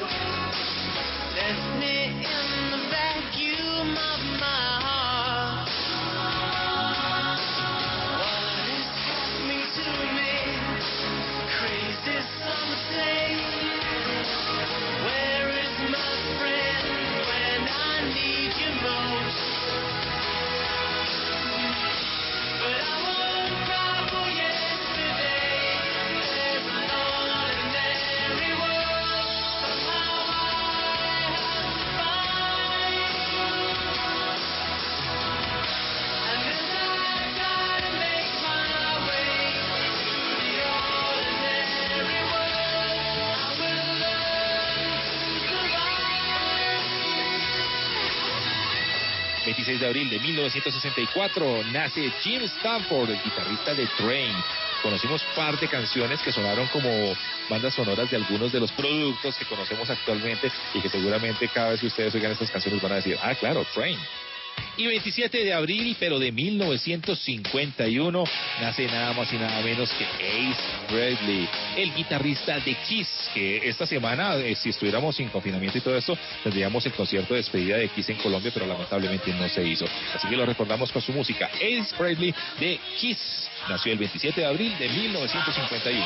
26 de abril de 1964 nace Jim Stanford, el guitarrista de Train. Conocimos par de canciones que sonaron como bandas sonoras de algunos de los productos que conocemos actualmente y que seguramente cada vez que ustedes oigan estas canciones van a decir, ah, claro, Train. Y 27 de abril, pero de 1951, nace nada más y nada menos que Ace Bradley, el guitarrista de Kiss, que esta semana, eh, si estuviéramos sin confinamiento y todo esto, tendríamos el concierto de despedida de Kiss en Colombia, pero lamentablemente no se hizo. Así que lo recordamos con su música. Ace Bradley de Kiss nació el 27 de abril de 1951.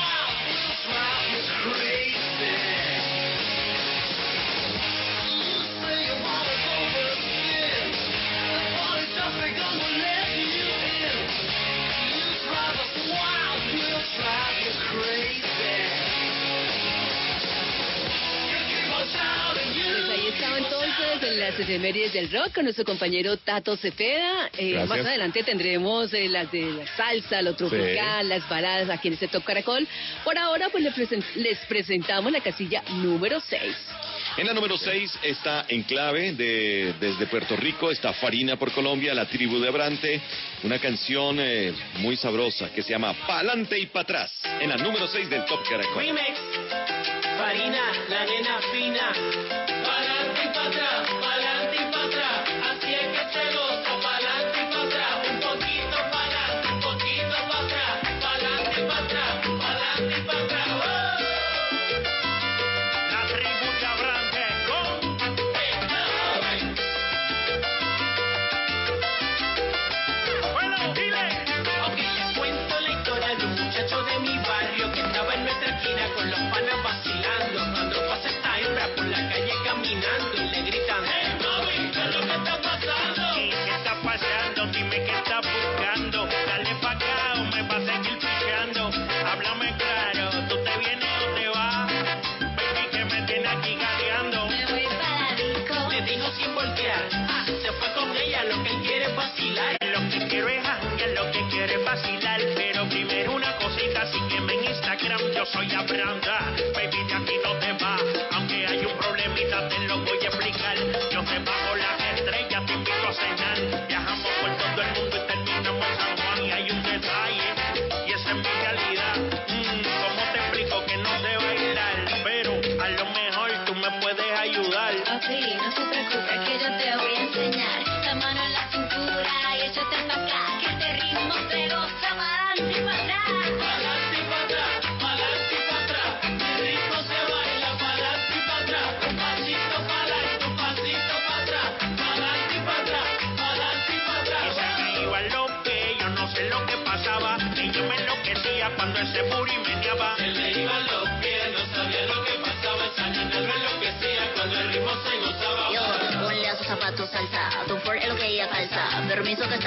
Entonces en las efemérides del rock con nuestro compañero Tato Cepeda. Eh, más adelante tendremos eh, las de la salsa, lo tropical, las baladas aquí en este Top Caracol. Por ahora, pues les, presen- les presentamos la casilla número 6.
En la número 6 está Enclave, de, desde Puerto Rico, está Farina por Colombia, La Tribu de Abrante, una canción eh, muy sabrosa que se llama Pa'lante y Pa' atrás, en la número 6 del Top Caracol.
Remix. Farina, la nena fina.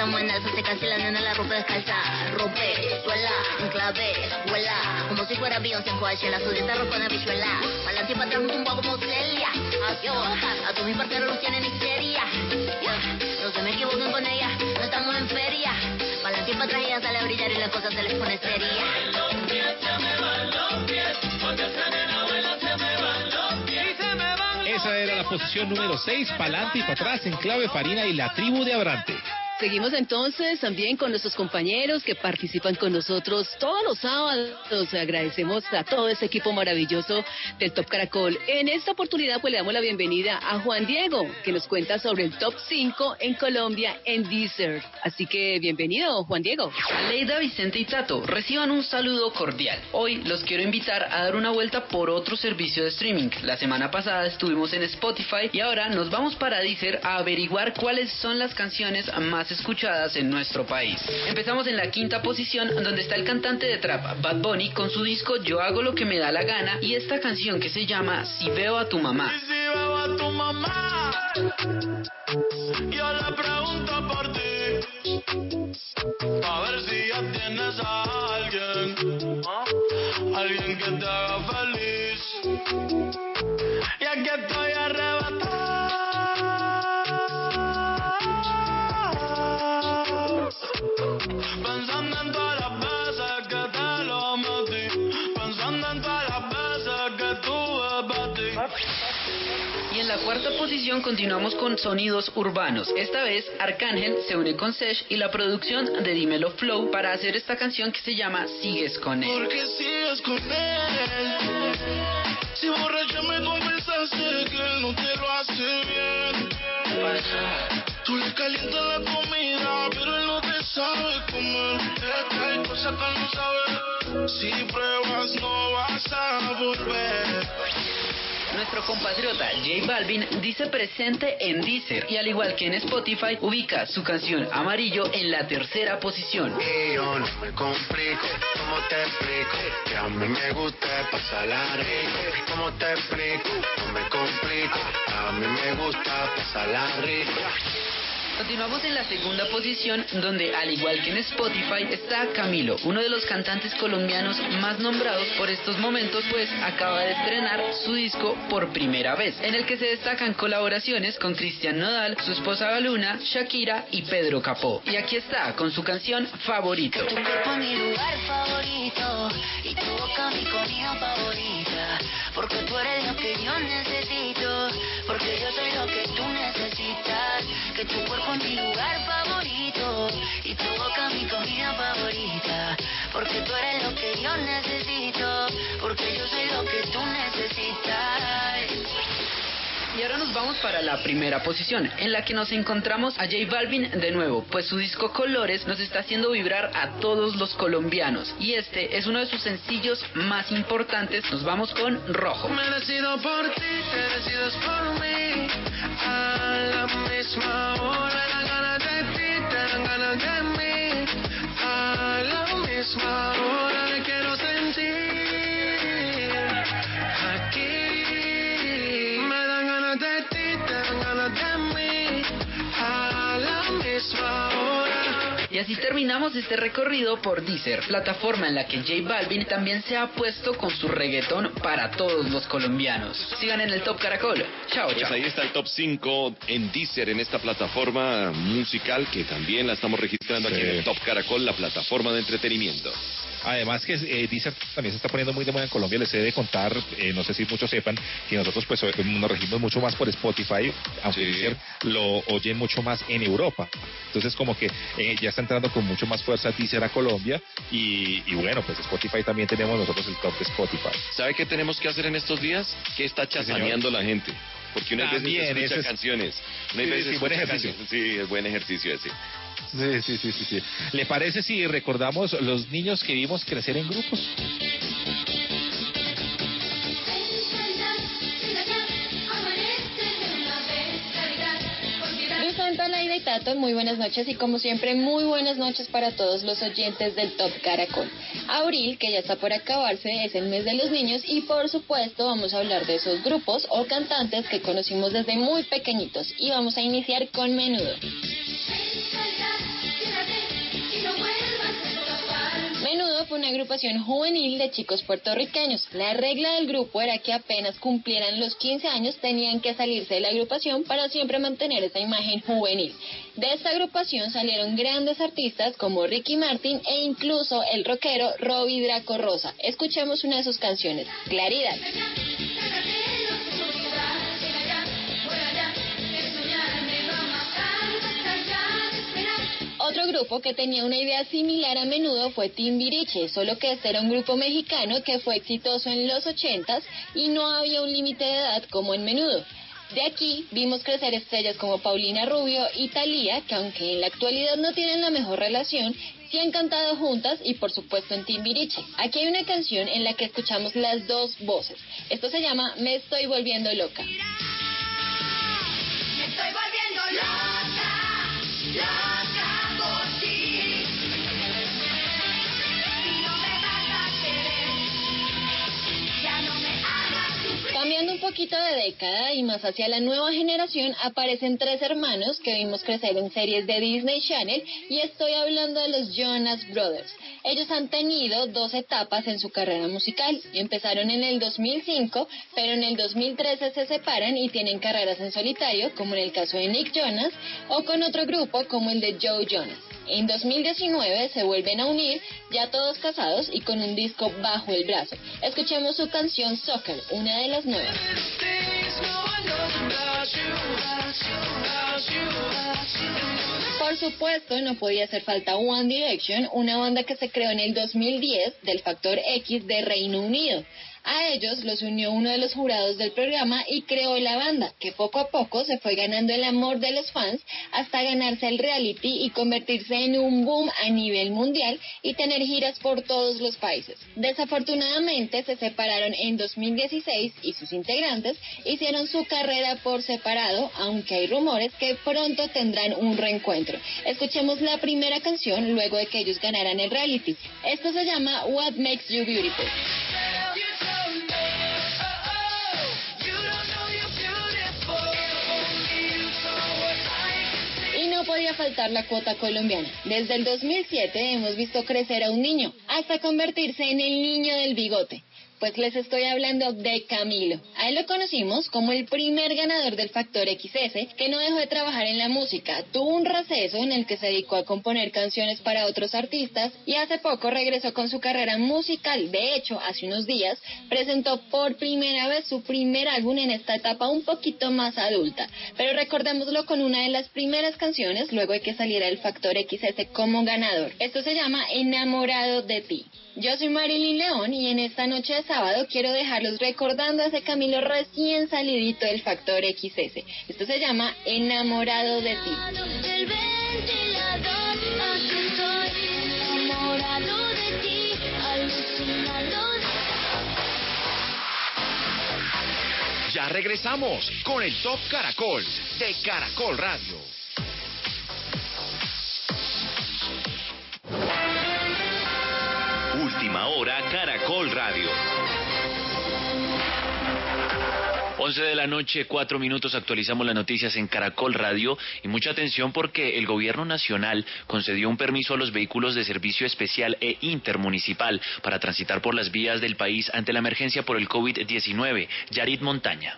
Estamos en alza, se casi la nena la rompe descalza. Rompe, suela, enclave, vuela. Como si fuera Beyoncé en Coachella, su dieta ropa de bichuela. Pa'lante y pa' atrás un tumbo como Celia. Yo, a todos mis parceros los tienen histeria. No se me equivoquen con ella, no estamos en feria. Pa'lante y pa' atrás ella sale a brillar y la cosa se les pone seria.
Esa era la posición número 6, pa'lante y para atrás en clave Farina y la tribu de Abrante.
Seguimos entonces también con nuestros compañeros que participan con nosotros todos los sábados. Agradecemos a todo ese equipo maravilloso del Top Caracol. En esta oportunidad pues le damos la bienvenida a Juan Diego, que nos cuenta sobre el Top 5 en Colombia en Deezer. Así que bienvenido, Juan Diego.
Aleida, Vicente y Tato, reciban un saludo cordial. Hoy los quiero invitar a dar una vuelta por otro servicio de streaming. La semana pasada estuvimos en Spotify y ahora nos vamos para Deezer a averiguar cuáles son las canciones más escuchadas en nuestro país. Empezamos en la quinta posición donde está el cantante de trap Bad Bunny con su disco Yo hago lo que me da la gana y esta canción que se llama Si veo a tu mamá.
Si veo a tu mamá,
cuarta posición continuamos con sonidos urbanos. Esta vez Arcángel se une con Sesh y la producción de Dímelo Flow para hacer esta canción que se llama Sigues con él. Nuestro compatriota J Balvin dice presente en Deezer y al igual que en Spotify ubica su canción Amarillo en la tercera posición. Continuamos en la segunda posición donde al igual que en Spotify está Camilo, uno de los cantantes colombianos más nombrados por estos momentos pues acaba de estrenar su disco por primera vez, en el que se destacan colaboraciones con Cristian Nodal, su esposa Galuna, Shakira y Pedro Capó. Y aquí está con su canción Favorito.
Tu cuerpo mi lugar favorito y tu boca mi comida favorita. Porque tú eres lo que yo necesito, porque yo soy lo que tú necesitas. Que tu cuerpo es mi lugar favorito y boca mi comida favorita. Porque tú eres lo que yo necesito, porque yo soy lo que tú necesitas.
Y ahora nos vamos para la primera posición, en la que nos encontramos a J Balvin de nuevo, pues su disco Colores nos está haciendo vibrar a todos los colombianos. Y este es uno de sus sencillos más importantes. Nos vamos con Rojo.
Me decido por ti, por mí. A la misma hora, dan ganas de ti, te dan ganas de mí. A la misma hora, me quiero sentir.
Y así terminamos este recorrido por Deezer, plataforma en la que J Balvin también se ha puesto con su reggaetón para todos los colombianos. Sigan en el Top Caracol. Chao,
Pues
chao.
ahí está el top 5 en Deezer, en esta plataforma musical que también la estamos registrando aquí en el Top Caracol, la plataforma de entretenimiento.
Además que eh, Deezer también se está poniendo muy de moda en Colombia, les he de contar, eh, no sé si muchos sepan, que nosotros pues eh, nos regimos mucho más por Spotify, aunque Deezer lo oyen mucho más en Europa. Entonces como que eh, ya está entrando con mucho más fuerza Deezer a Colombia y, y bueno, pues Spotify también tenemos nosotros el top de Spotify.
¿Sabe qué tenemos que hacer en estos días? ¿Qué está chasaneando la gente? Porque unas
También,
veces escucha
es-
canciones. unas
Sí,
veces
sí, buen
escucha
ejercicio.
canciones. Sí, es buen ejercicio ese.
Sí, sí, sí, sí. ¿Le parece si recordamos los niños que vimos crecer en grupos?
Laida y Tato, muy buenas noches y como siempre muy buenas noches para todos los oyentes del Top Caracol. Abril, que ya está por acabarse, es el mes de los niños y por supuesto vamos a hablar de esos grupos o cantantes que conocimos desde muy pequeñitos y vamos a iniciar con Menudo. Fue una agrupación juvenil de chicos puertorriqueños. La regla del grupo era que apenas cumplieran los 15 años tenían que salirse de la agrupación para siempre mantener esa imagen juvenil. De esta agrupación salieron grandes artistas como Ricky Martin e incluso el rockero Robbie Draco Rosa. Escuchemos una de sus canciones, Claridad. Otro grupo que tenía una idea similar a menudo fue Timbiriche, solo que este era un grupo mexicano que fue exitoso en los 80s y no había un límite de edad como en menudo. De aquí vimos crecer estrellas como Paulina Rubio y Thalía, que aunque en la actualidad no tienen la mejor relación, sí han cantado juntas y por supuesto en Timbiriche. Aquí hay una canción en la que escuchamos las dos voces. Esto se llama Me estoy volviendo loca.
Me estoy volviendo loca, loca
Cambiando un poquito de década y más hacia la nueva generación, aparecen tres hermanos que vimos crecer en series de Disney Channel y estoy hablando de los Jonas Brothers. Ellos han tenido dos etapas en su carrera musical. Empezaron en el 2005, pero en el 2013 se separan y tienen carreras en solitario, como en el caso de Nick Jonas, o con otro grupo como el de Joe Jonas. En 2019 se vuelven a unir, ya todos casados y con un disco bajo el brazo. Escuchemos su canción Soccer, una de las nuevas. Por supuesto, no podía hacer falta One Direction, una banda que se creó en el 2010 del Factor X de Reino Unido. A ellos los unió uno de los jurados del programa y creó la banda, que poco a poco se fue ganando el amor de los fans hasta ganarse el reality y convertirse en un boom a nivel mundial y tener giras por todos los países. Desafortunadamente se separaron en 2016 y sus integrantes hicieron su carrera por separado, aunque hay rumores que pronto tendrán un reencuentro. Escuchemos la primera canción luego de que ellos ganaran el reality. Esto se llama What Makes You Beautiful. Y no podía faltar la cuota colombiana. Desde el 2007 hemos visto crecer a un niño hasta convertirse en el niño del bigote. Pues les estoy hablando de Camilo. A él lo conocimos como el primer ganador del Factor XS, que no dejó de trabajar en la música. Tuvo un receso en el que se dedicó a componer canciones para otros artistas y hace poco regresó con su carrera musical. De hecho, hace unos días presentó por primera vez su primer álbum en esta etapa un poquito más adulta. Pero recordémoslo con una de las primeras canciones luego de que saliera el Factor XS como ganador. Esto se llama Enamorado de ti. Yo soy Marilyn León y en esta noche sábado quiero dejarlos recordando a ese Camilo recién salidito del Factor XS. Esto se llama Enamorado de ti.
Del ventilador, aquí estoy enamorado de ti, alucinando.
Ya regresamos con el Top Caracol de Caracol Radio.
Última hora Caracol Radio.
11 de la noche, cuatro minutos, actualizamos las noticias en Caracol Radio y mucha atención porque el gobierno nacional concedió un permiso a los vehículos de servicio especial e intermunicipal para transitar por las vías del país ante la emergencia por el COVID-19. Yarit Montaña.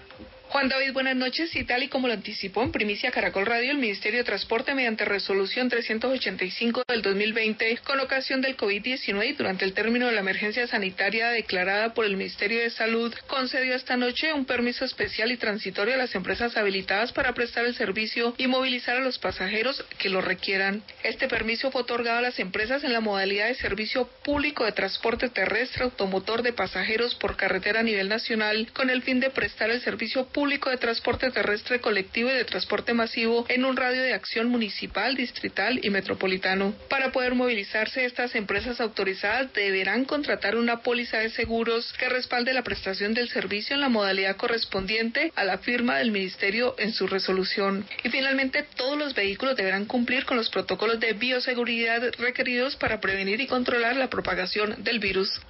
Juan David, buenas noches. Y tal y como lo anticipó en primicia Caracol Radio, el Ministerio de Transporte, mediante resolución 385 del 2020, con ocasión del COVID-19 y durante el término de la emergencia sanitaria declarada por el Ministerio de Salud, concedió esta noche un permiso especial y transitorio a las empresas habilitadas para prestar el servicio y movilizar a los pasajeros que lo requieran. Este permiso fue otorgado a las empresas en la modalidad de servicio público de transporte terrestre automotor de pasajeros por carretera a nivel nacional, con el fin de prestar el servicio público de transporte terrestre colectivo y de transporte masivo en un radio de acción municipal, distrital y metropolitano. Para poder movilizarse, estas empresas autorizadas deberán contratar una póliza de seguros que respalde la prestación del servicio en la modalidad correspondiente a la firma del Ministerio en su resolución. Y finalmente, todos los vehículos deberán cumplir con los protocolos de bioseguridad requeridos para prevenir y controlar la propagación del virus.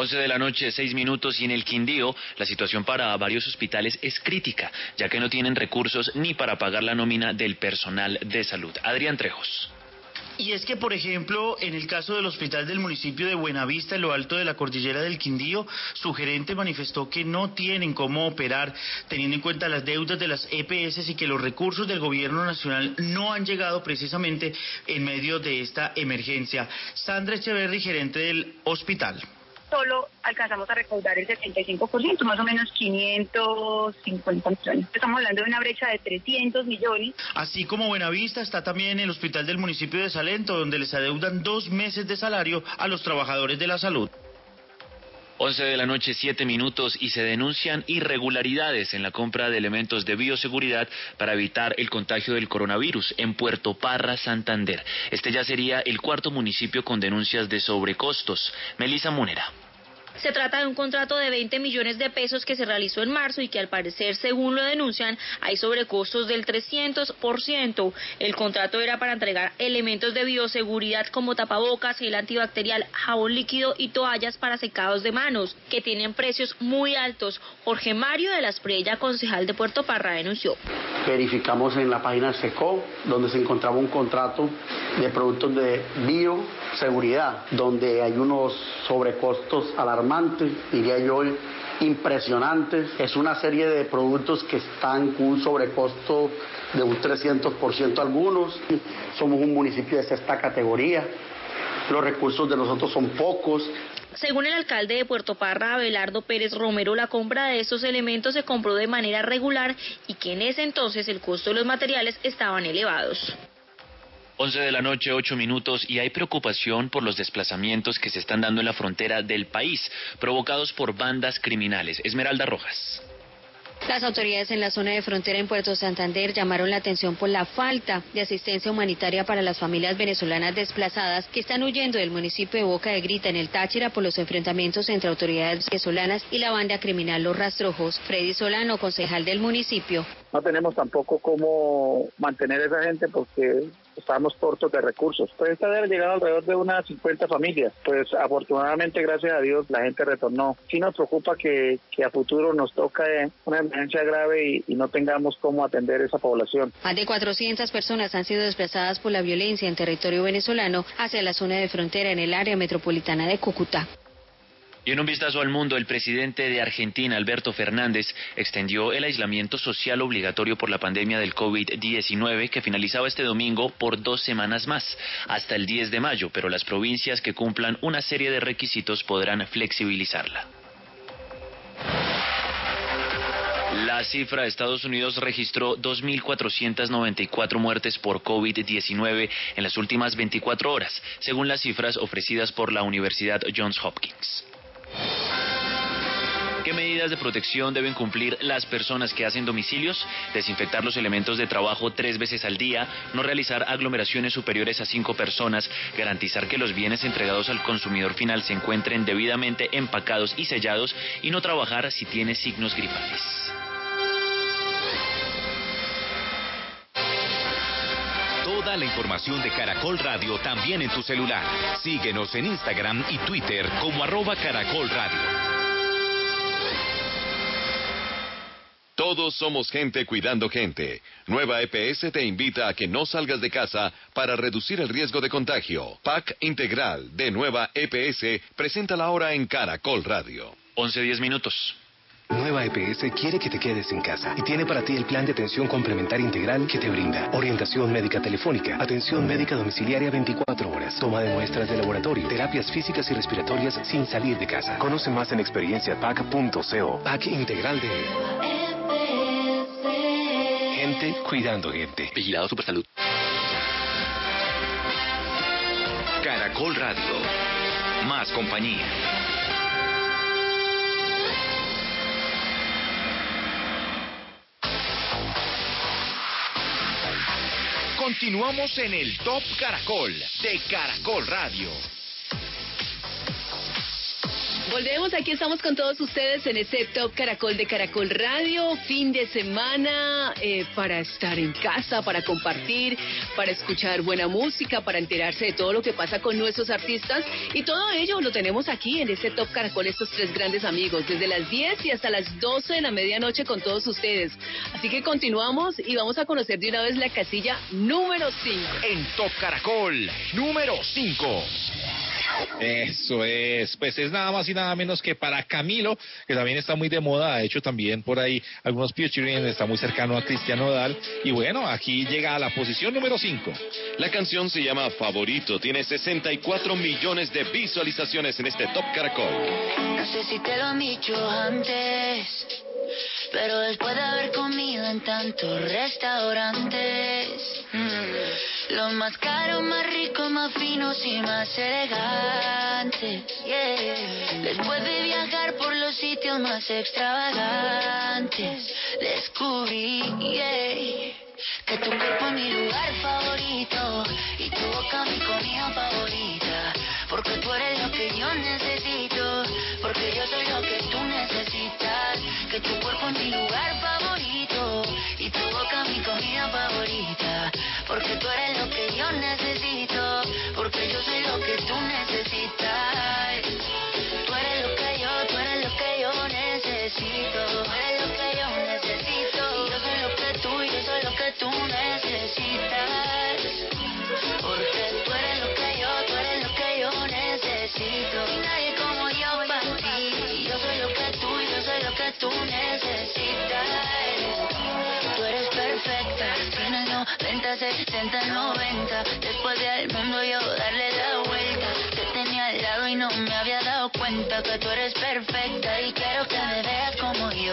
11 de la noche, 6 minutos y en el Quindío la situación para varios hospitales es crítica, ya que no tienen recursos ni para pagar la nómina del personal de salud. Adrián Trejos.
Y es que, por ejemplo, en el caso del hospital del municipio de Buenavista, en lo alto de la cordillera del Quindío, su gerente manifestó que no tienen cómo operar teniendo en cuenta las deudas de las EPS y que los recursos del gobierno nacional no han llegado precisamente en medio de esta emergencia. Sandra Echeverri, gerente del hospital
solo alcanzamos a recaudar el 75%, más o menos 550 millones. Estamos hablando de una brecha de 300 millones.
Así como Buenavista está también el hospital del municipio de Salento, donde les adeudan dos meses de salario a los trabajadores de la salud.
11 de la noche, 7 minutos y se denuncian irregularidades en la compra de elementos de bioseguridad para evitar el contagio del coronavirus en Puerto Parra, Santander. Este ya sería el cuarto municipio con denuncias de sobrecostos. Melisa Munera.
Se trata de un contrato de 20 millones de pesos que se realizó en marzo y que al parecer, según lo denuncian, hay sobrecostos del 300%. El contrato era para entregar elementos de bioseguridad como tapabocas, gel antibacterial, jabón líquido y toallas para secados de manos, que tienen precios muy altos. Jorge Mario de la Espriella, concejal de Puerto Parra, denunció.
Verificamos en la página SECO, donde se encontraba un contrato de productos de bioseguridad, donde hay unos sobrecostos alarmantes diría yo, impresionantes. Es una serie de productos que están con un sobrecosto de un 300% algunos. Somos un municipio de sexta categoría. los recursos de nosotros son pocos.
Según el alcalde de Puerto Parra, Abelardo Pérez Romero, la compra de estos elementos se compró de manera regular y que en ese entonces el costo de los materiales estaban elevados.
11 de la noche, 8 minutos, y hay preocupación por los desplazamientos que se están dando en la frontera del país, provocados por bandas criminales. Esmeralda Rojas.
Las autoridades en la zona de frontera en Puerto Santander llamaron la atención por la falta de asistencia humanitaria para las familias venezolanas desplazadas que están huyendo del municipio de Boca de Grita en el Táchira por los enfrentamientos entre autoridades venezolanas y la banda criminal Los Rastrojos. Freddy Solano, concejal del municipio.
No tenemos tampoco cómo mantener a esa gente porque estamos cortos de recursos. Pues esta debe llegar alrededor de unas 50 familias. Pues afortunadamente, gracias a Dios, la gente retornó. Sí nos preocupa que, que a futuro nos toca una emergencia grave y, y no tengamos cómo atender esa población.
Más de 400 personas han sido desplazadas por la violencia en territorio venezolano hacia la zona de frontera en el área metropolitana de Cúcuta.
Y en un vistazo al mundo, el presidente de Argentina, Alberto Fernández, extendió el aislamiento social obligatorio por la pandemia del COVID-19 que finalizaba este domingo por dos semanas más, hasta el 10 de mayo, pero las provincias que cumplan una serie de requisitos podrán flexibilizarla. La cifra de Estados Unidos registró 2.494 muertes por COVID-19 en las últimas 24 horas, según las cifras ofrecidas por la Universidad Johns Hopkins. ¿Qué medidas de protección deben cumplir las personas que hacen domicilios? Desinfectar los elementos de trabajo tres veces al día, no realizar aglomeraciones superiores a cinco personas, garantizar que los bienes entregados al consumidor final se encuentren debidamente empacados y sellados y no trabajar si tiene signos gripales.
Toda la información de Caracol Radio también en tu celular. Síguenos en Instagram y Twitter como arroba Caracol Radio. Todos somos gente cuidando gente. Nueva EPS te invita a que no salgas de casa para reducir el riesgo de contagio. PAC Integral de Nueva EPS presenta la hora en Caracol Radio.
11-10 minutos.
Nueva EPS quiere que te quedes en casa y tiene para ti el plan de atención complementaria integral que te brinda orientación médica telefónica, atención médica domiciliaria 24 horas, toma de muestras de laboratorio, terapias físicas y respiratorias sin salir de casa. Conoce más en experienciapac.co. PAC integral de gente cuidando gente.
Vigilado Supersalud.
Caracol Radio. Más compañía.
Continuamos en el Top Caracol de Caracol Radio.
Volvemos, aquí estamos con todos ustedes en este Top Caracol de Caracol Radio, fin de semana eh, para estar en casa, para compartir, para escuchar buena música, para enterarse de todo lo que pasa con nuestros artistas y todo ello lo tenemos aquí en este Top Caracol, estos tres grandes amigos, desde las 10 y hasta las 12 de la medianoche con todos ustedes. Así que continuamos y vamos a conocer de una vez la casilla número 5.
En Top Caracol, número 5.
Eso es, pues es nada más y nada menos que para Camilo, que también está muy de moda, ha hecho también por ahí algunos featuring, está muy cercano a Cristiano Odal, y bueno, aquí llega a la posición número 5.
La canción se llama Favorito, tiene 64 millones de visualizaciones en este Top Caracol.
No sé si te lo han dicho antes, pero después de haber comido en tantos restaurantes, los más caros, más ricos, más finos y más elegantes, después de viajar por los sitios más extravagantes, descubrí que tu cuerpo es mi lugar favorito y tu boca mi comida favorita, porque tú eres lo que yo necesito, 1, 30, 60, 90. Después de al mundo yo darle la vuelta. Te tenía al lado y no me había dado cuenta que tú eres perfecta y quiero que me veas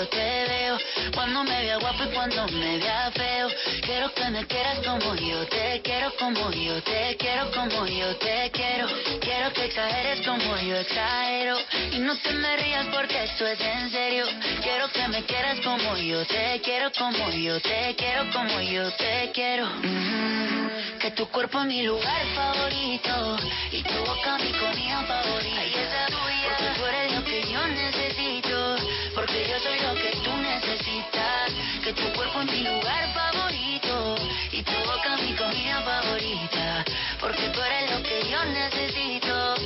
te veo. Cuando me vea guapo y cuando me vea feo. Quiero que me quieras como yo te quiero, como yo te quiero, como yo te quiero. Quiero que exageres como yo exagero. Y no te me rías porque esto es en serio. Quiero que me quieras como yo te quiero, como yo te quiero, como yo te quiero. Mm, que tu cuerpo es mi lugar favorito y tu boca mi comida favorita. Ay, esa tuya, porque tú eres lo que yo necesito, porque yo soy lo que tú necesitas. Que tu cuerpo es mi lugar favorito. Y tu boca mi comida favorita, porque tú eres lo que yo necesito,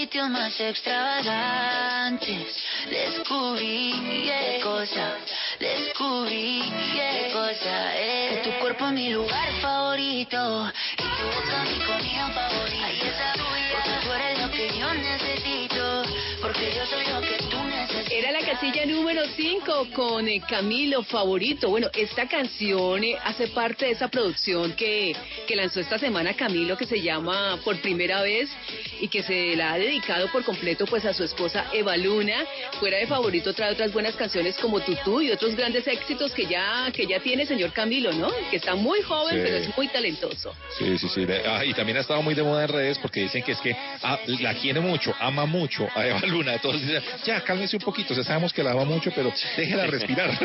sitios más extravagantes, descubrí qué cosa, descubrí qué cosa es. Tu cuerpo es mi lugar favorito y tu boca mi comida favorita. Porque tú eres lo que yo necesito, porque yo soy lo que.
Era la casilla número 5 con eh, Camilo Favorito. Bueno, esta canción eh, hace parte de esa producción que, que lanzó esta semana Camilo que se llama Por Primera Vez y que se la ha dedicado por completo pues a su esposa Eva Luna. Fuera de Favorito trae otras buenas canciones como Tutú y otros grandes éxitos que ya, que ya tiene señor Camilo, ¿no? Que está muy joven
Sí.
pero es muy talentoso.
Sí, sí, sí. Ah, y también ha estado muy de moda en redes porque dicen que es que ah, la quiere mucho, ama mucho a Eva Luna. Entonces ya, cálmese un poquito. Ya sabemos que la ama mucho, pero déjela respirar.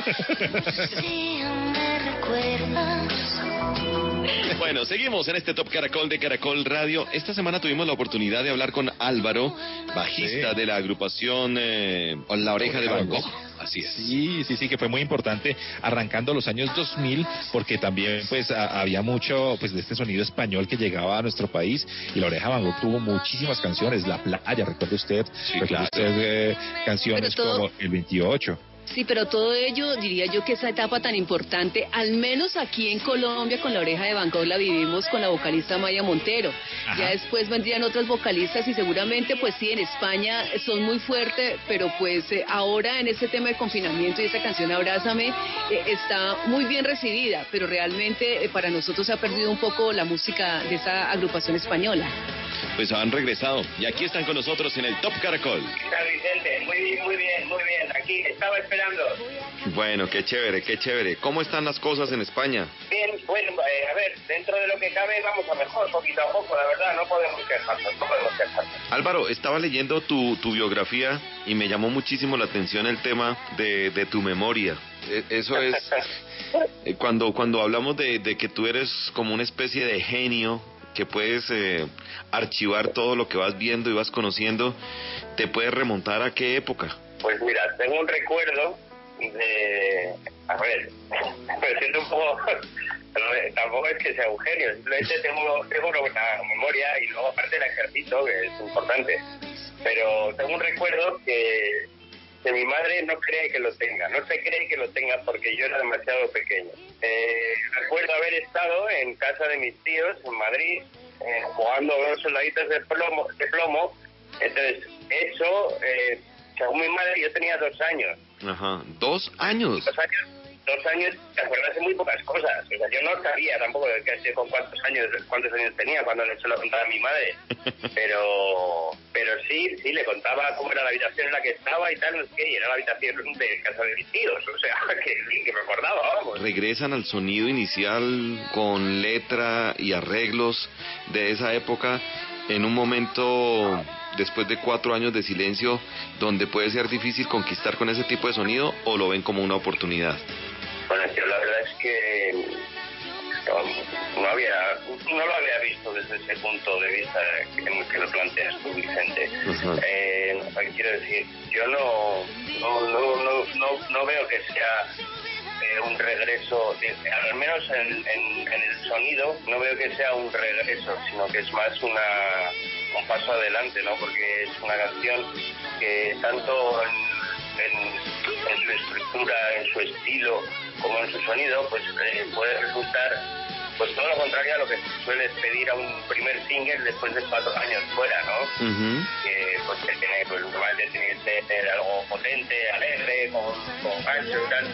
Bueno, seguimos en este Top Caracol de Caracol Radio. Esta semana tuvimos la oportunidad de hablar con Álvaro, bajista de la agrupación eh, La Oreja de Van Gogh. Así es.
Sí, sí, sí, que fue muy importante arrancando los años 2000 porque también pues a- había mucho pues de este sonido español que llegaba a nuestro país y La Oreja Van Gogh tuvo muchísimas canciones, La Playa, recuerda usted, recuerda
claro.
usted eh, canciones
todo-
como El 28.
Sí, pero todo ello, diría yo que esa etapa tan importante, al menos aquí en Colombia con la oreja de Van Gogh la vivimos con la vocalista Maya Montero.
Ajá.
Ya después vendrían otras vocalistas y seguramente pues sí, en España son muy fuertes, pero pues eh, ahora en este tema de confinamiento y esa canción Abrázame eh, está muy bien recibida, pero realmente eh, para nosotros se ha perdido un poco la música de esa agrupación española.
Pues han regresado y aquí están con nosotros en el Top Caracol.
Vicente, muy bien, muy bien, muy bien. Aquí estaba esperando.
Bueno, qué chévere, qué chévere. ¿Cómo están las cosas en España?
Bien, bueno, eh, a ver, dentro de lo que cabe vamos a mejor, poquito a poco, la verdad, no podemos quejarnos, no podemos quejarnos.
Álvaro, estaba leyendo tu, tu biografía y me llamó muchísimo la atención el tema de, de tu memoria. E- Eso es, eh, cuando, cuando hablamos de, de que tú eres como una especie de genio, que puedes eh, archivar todo lo que vas viendo y vas conociendo, ¿te puedes remontar a qué época?
Pues mira, tengo un recuerdo de... A ver, me siento un poco... Tampoco es que sea un genio, simplemente tengo, tengo una memoria y luego aparte la ejercito, que es importante. Pero tengo un recuerdo que, que mi madre no cree que lo tenga, no se cree que lo tenga porque yo era demasiado pequeño. Eh, recuerdo haber estado en casa de mis tíos en Madrid eh, jugando a los soldaditos de plomo, de plomo. Entonces, eso, eh, según mi madre, yo tenía dos años.
Ajá, dos años.
Dos años, dos años, te acuerdas de muy pocas cosas. O sea, yo no sabía tampoco con cuántos años, cuántos años tenía cuando se lo contaba a mi madre. Pero, pero sí, sí, le contaba cómo era la habitación en la que estaba y tal, no sé qué, y era la habitación de casa de mis tíos. O sea, que, sí, que me acordaba, vamos.
regresan al sonido inicial con letra y arreglos de esa época en un momento después de cuatro años de silencio donde puede ser difícil conquistar con ese tipo de sonido o lo ven como una oportunidad.
Bueno, yo la verdad es que no, no había, no lo había visto desde ese punto de vista que, que lo planteas tú, Vicente. Eh, quiero decir, yo no, no, no, no, no, no veo que sea eh, un regreso, de- al menos en, en, en el sonido, no veo que sea un regreso, sino que es más una, un paso adelante, ¿no? Porque es una canción que tanto en, en su estructura, en su estilo, como en su sonido, pues eh, puede resultar pues todo lo contrario a lo que se suele pedir a un primer single después de cuatro años fuera, ¿no? Que pues que tiene, pues normalmente tiene que ser algo potente, alegre, con, con gancho y tal.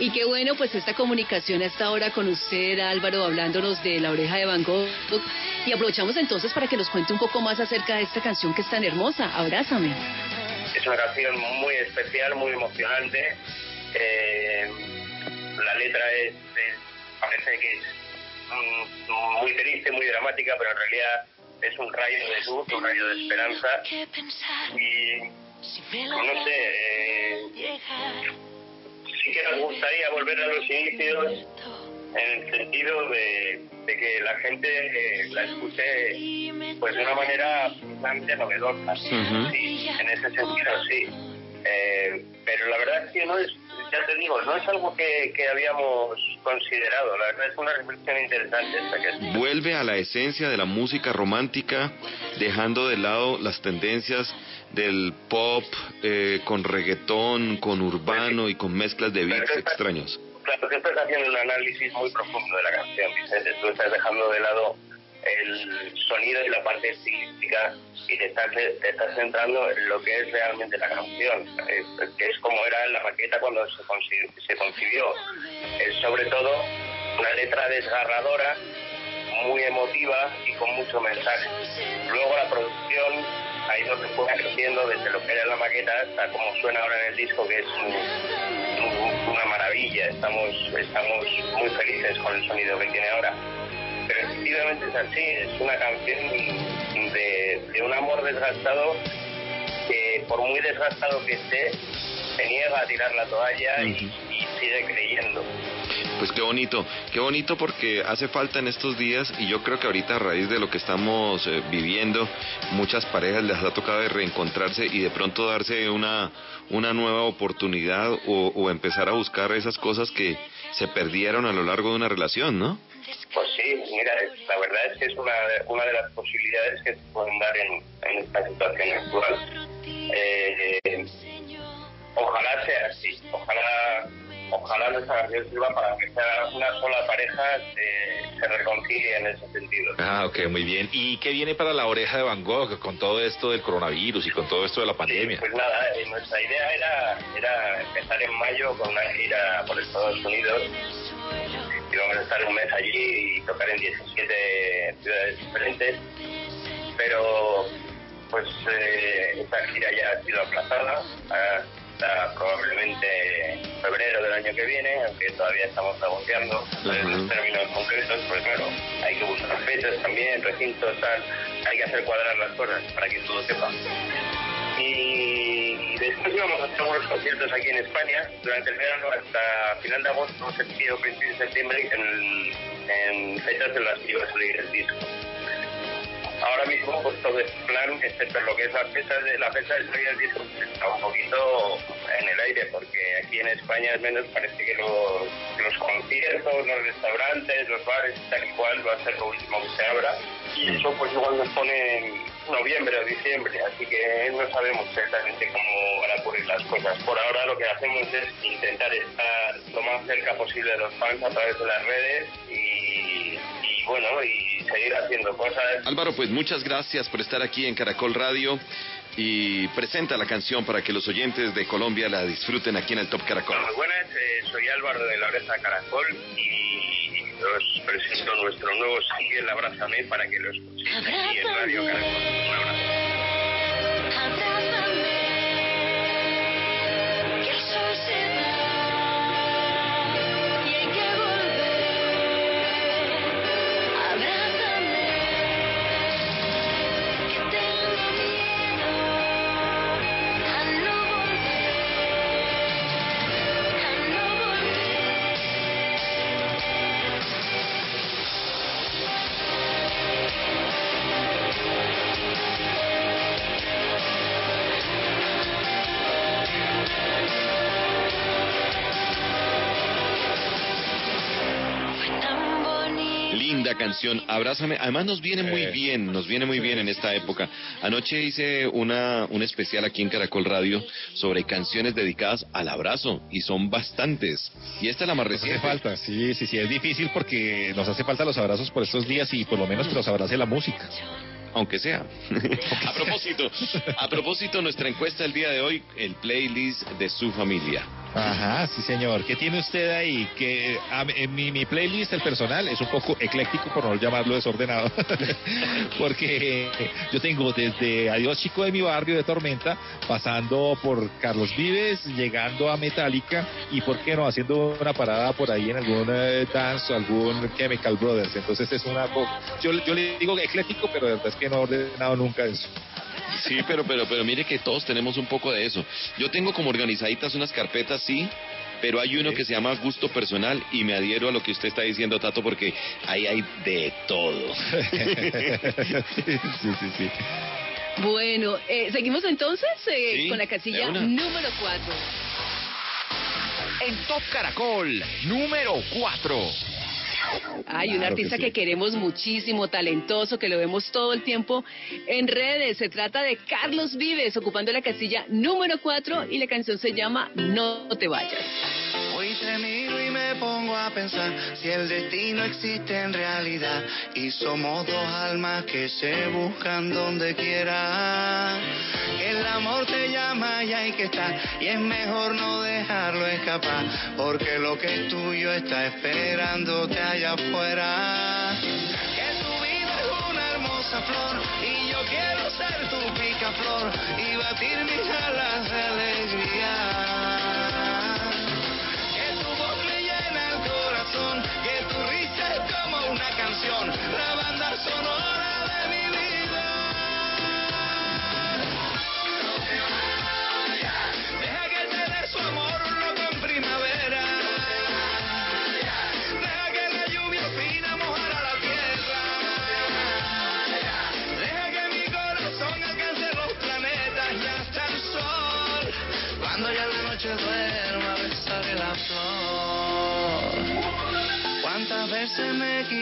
Y qué bueno, pues esta comunicación hasta ahora con usted, Álvaro, hablándonos de La Oreja de Van Gogh. Y aprovechamos entonces para que nos cuente un poco más acerca de esta canción que es tan hermosa. Abrázame.
Es una canción muy especial, muy emocionante. Eh, la letra es, es- parece que es mm, muy triste, muy dramática, pero en realidad es un rayo de luz, un rayo de esperanza. Y no sé, eh, sí que nos gustaría volver a los inicios en el sentido de, de que la gente eh, la escuche pues de una manera bastante novedosa. Sí, en ese sentido sí. Eh, pero la verdad es que no es, ya te digo, no es algo que, que habíamos considerado. La verdad es una reflexión interesante esta que es.
Vuelve a la esencia de la música romántica, dejando de lado las tendencias del pop eh, con reggaetón, con urbano y con mezclas de beats extraños.
Claro, que estás haciendo un análisis muy profundo de la canción, Vicente. Tú estás dejando de lado el sonido y la parte estilística y te estás, te estás centrando en lo que es realmente la canción, que es como era la maqueta cuando se, se concibió. Es sobre todo una letra desgarradora, muy emotiva y con mucho mensaje. Luego la producción ido se fue creciendo desde lo que era la maqueta hasta como suena ahora en el disco, que es un- un- una maravilla. Estamos, estamos muy felices con el sonido que tiene ahora. Pero efectivamente es así, es una canción de, de un amor desgastado que por muy desgastado que esté, se niega a tirar la toalla y, y sigue creyendo.
Pues qué bonito, qué bonito porque hace falta en estos días y yo creo que ahorita a raíz de lo que estamos eh, viviendo, muchas parejas les ha tocado reencontrarse y de pronto darse una, una nueva oportunidad o, empezar a buscar esas cosas que se perdieron a lo largo de una relación, ¿no?
Pues sí, mira, la verdad es que es una, una de las posibilidades que se pueden dar en, en esta situación actual. Eh, ojalá sea así, ojalá ojalá nuestra canción sirva para que sea una sola pareja se, se reconcilie en ese sentido.
Ah, ok, muy bien. ¿Y qué viene para la oreja de Van Gogh con todo esto del coronavirus y con todo esto de la pandemia?
Pues nada, eh, nuestra idea era, era empezar en mayo con una gira por Estados Unidos. Íbamos a estar un mes allí y tocar en 17 ciudades diferentes. Pero pues eh, esta gira ya ha sido aplazada hasta probablemente febrero del año que viene, aunque todavía estamos negociando eh, los términos concretos, pues claro, hay que buscar fechas también, recintos, tal, hay que hacer cuadrar las cosas para que todo sepa. Y después íbamos a hacer algunos conciertos aquí en España durante el verano hasta final de agosto, septiembre, principio de septiembre, en, en fechas en las que iba a salir el disco. Ahora mismo, pues todo es plan, excepto lo que es la fecha de la fecha del está un poquito en el aire, porque aquí en España al menos parece que los, los conciertos, los restaurantes, los bares, tal y cual, va a ser lo último que se abra. Y eso pues igual nos pone en noviembre o diciembre, así que no sabemos exactamente cómo van a ocurrir las cosas. Por ahora lo que hacemos es intentar estar lo más cerca posible de los fans a través de las redes y bueno, y seguir haciendo cosas.
Álvaro, pues muchas gracias por estar aquí en Caracol Radio y presenta la canción para que los oyentes de Colombia la disfruten aquí en el Top Caracol.
Muy buenas, eh, soy Álvaro de la Oreja Caracol y os presento nuestro nuevo single Abrázame para que lo escuchéis aquí en Radio Caracol. Un abrazo.
Linda canción, Abrázame. Además nos viene muy
Eh.
bien, nos viene muy bien en esta época. Anoche hice una, un especial aquí en Caracol Radio sobre canciones dedicadas al abrazo y son bastantes. Y esta es la más
Nos hace
reciente.
falta, sí, sí, sí, es difícil porque nos hace falta los abrazos por estos días y por lo menos que nos abrace la música.
Aunque sea. a propósito, a propósito, nuestra encuesta del día de hoy, el playlist de su familia.
Ajá, sí señor. ¿Qué tiene usted ahí? Que a en mi, mi playlist, el personal, es un poco ecléctico, por no llamarlo desordenado. Porque yo tengo desde Adiós Chico de mi barrio de Tormenta, pasando por Carlos Vives, llegando a Metallica y, ¿por qué no?, haciendo una parada por ahí en algún eh, dance o algún Chemical Brothers. Entonces es una... Yo, yo le digo ecléctico, pero de verdad es que no he ordenado nunca eso.
Sí, pero, pero, pero mire que todos tenemos un poco de eso. Yo tengo como organizaditas unas carpetas, sí, pero hay uno que se llama gusto personal y me adhiero a lo que usted está diciendo, Tato, porque ahí hay de todo.
sí, sí, sí.
Bueno, eh, seguimos entonces eh,
Sí,
con la casilla número 4.
En Top Caracol, número 4.
Hay un
Claro que
artista
sí.
que queremos muchísimo, talentoso, que lo vemos todo el tiempo en redes. Se trata de Carlos Vives, ocupando la casilla número 4 y la canción se llama No te vayas.
Hoy te miro y me pongo a pensar si el destino existe en realidad y somos dos almas que se buscan donde quiera. Que el amor te llama y hay que estar y es mejor no dejarlo escapar porque lo que es tuyo está esperándote allá afuera. Que tu vida es una hermosa flor y yo quiero ser tu picaflor y batir mis alas de alegría. Que tu voz me llena el corazón, que tu risa es como una canción, la banda sonora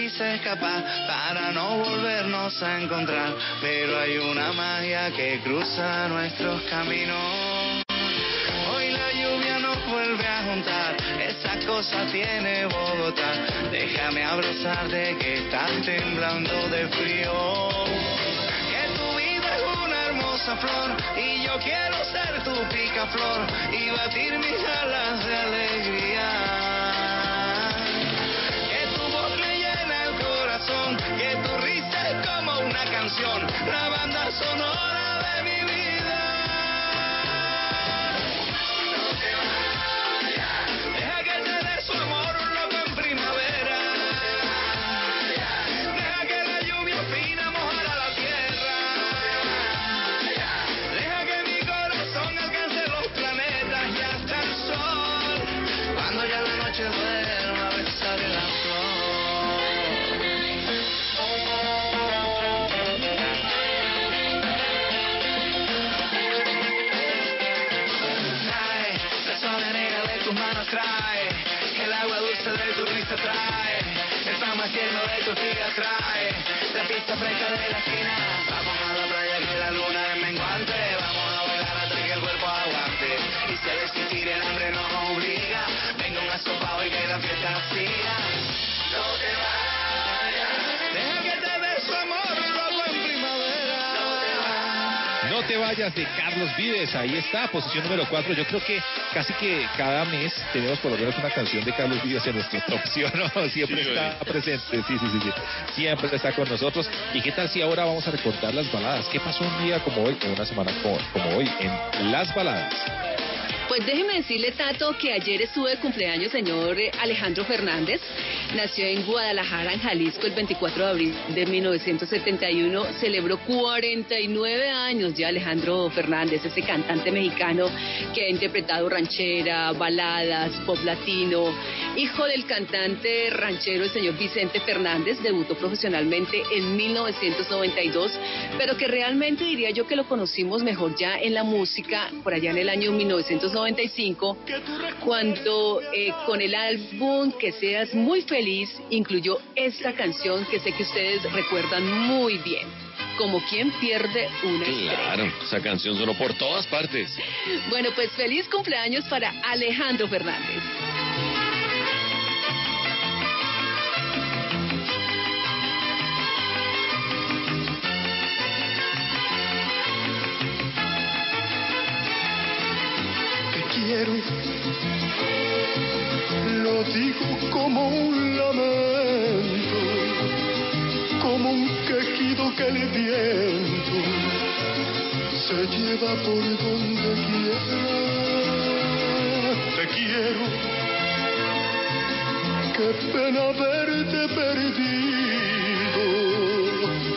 quise escapar para no volvernos a encontrar, pero hay una magia que cruza nuestros caminos. Hoy la lluvia nos vuelve a juntar, esa cosa tiene Bogotá. Déjame abrazarte que estás temblando de frío. Que tu vida es una hermosa flor y yo quiero ser tu picaflor y batir mis alas de alegría. Como una canción, la banda sonora de tus días, trae la pista fresca de la esquina. Vamos a la playa que la luna es te vayas
de Carlos Vives, ahí está, posición número 4. Yo creo que casi que cada mes tenemos por lo menos una canción de Carlos Vives en nuestra top, ¿sí o no? Siempre
Sí,
está presente, sí, sí, sí, sí. Siempre está con nosotros. ¿Y qué tal si ahora vamos a recordar las baladas? ¿Qué pasó un día como hoy, en una semana como, como hoy, en las baladas?
Pues déjeme decirle, Tato, que ayer estuve de cumpleaños señor eh, Alejandro Fernández. Nació en Guadalajara, en Jalisco, el 24 de abril de 1971. Celebró 49 años ya Alejandro Fernández, ese cantante mexicano que ha interpretado ranchera, baladas, pop latino. Hijo del cantante ranchero el señor Vicente Fernández, debutó profesionalmente en 1992, pero que realmente diría yo que lo conocimos mejor ya en la música por allá en el año 1995, cuando eh, con el álbum Que seas muy feliz incluyó esta canción que sé que ustedes recuerdan muy bien como quien pierde una estrella.
Claro, esa canción sonó por todas partes.
Bueno, pues feliz cumpleaños para Alejandro Fernández.
Lo digo como un lamento, como un quejido que el viento se lleva por donde quiera. Te quiero, qué pena verte perdido,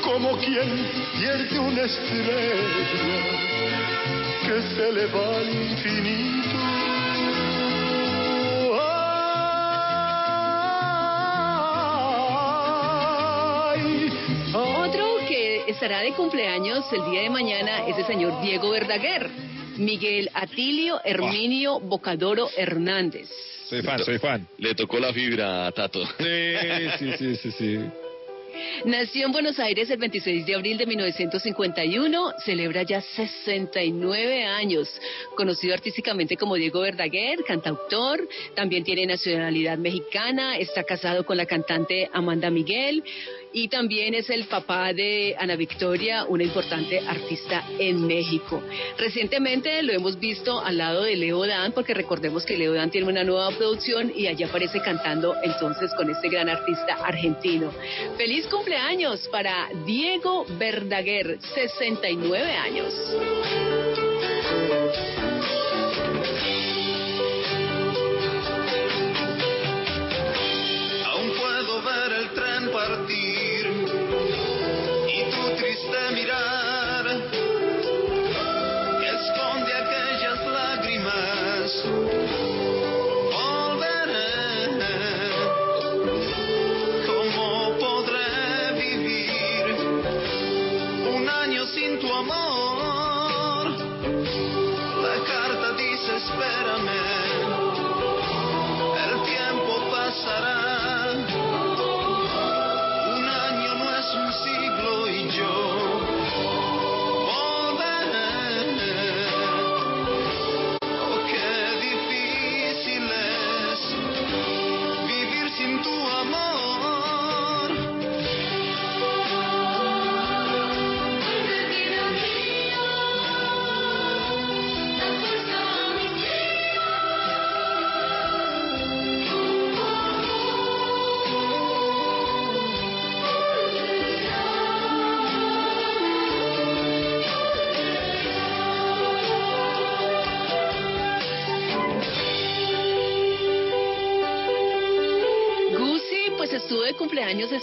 como quien pierde una estrella que se le va al infinito. Ay,
Otro que estará de cumpleaños el día de mañana es el señor Diego Verdaguer. Miguel Atilio Herminio Bocadoro Hernández.
Soy fan, soy fan.
Le tocó la fibra a Tato.
Sí, sí, sí, sí, sí.
Nació en Buenos Aires el 26 de abril de 1951, celebra ya 69 años. Conocido artísticamente como Diego Verdaguer, cantautor, también tiene nacionalidad mexicana, está casado con la cantante Amanda Miguel y también es el papá de Ana Victoria, una importante artista en México. Recientemente lo hemos visto al lado de Leo Dan, porque recordemos que Leo Dan tiene una nueva producción y allí aparece cantando entonces con este gran artista argentino. Feliz cumpleaños para Diego Verdaguer, 69 años.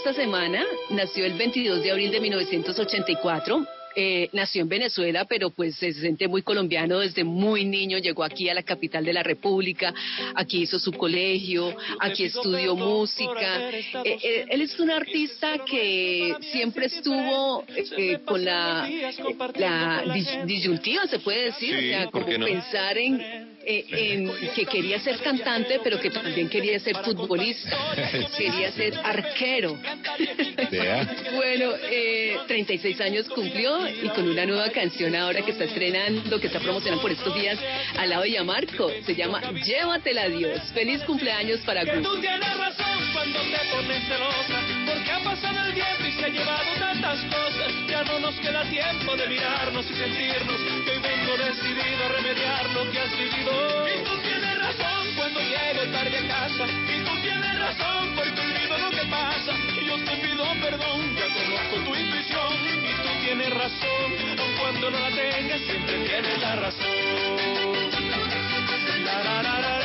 Esta semana, nació el 22 de abril de 1984. eh, nació en Venezuela, pero pues se siente muy colombiano desde muy niño. Llegó aquí a la capital de la República, aquí hizo su colegio, aquí estudió música. Eh, eh, él es un artista que siempre estuvo eh, con la, la dis- disyuntiva, se puede decir,
Sí,
o sea,
¿por
como
no?
pensar en, eh, en que quería ser cantante, pero que también quería ser futbolista, quería ser arquero. Bueno, eh, 36 años cumplió y con una nueva canción ahora que está estrenando, que está promocionando por estos días al lado de Yamarco. Se llama Llévatela Dios. Feliz cumpleaños para
tú tienes razón cuando te pones celosa, porque ha pasado el tiempo y se ha llevado tantas cosas. Ya no nos queda tiempo de mirarnos y sentirnos, que hoy vengo decidido a remediar lo que has vivido. Y tú tienes razón cuando llego tarde a casa, y tú tienes razón porque olvido lo que pasa. Y yo te pido perdón, ya conozco tu intuición, y tú tienes razón, aun cuando no la tengas, siempre tienes la razón. La, la,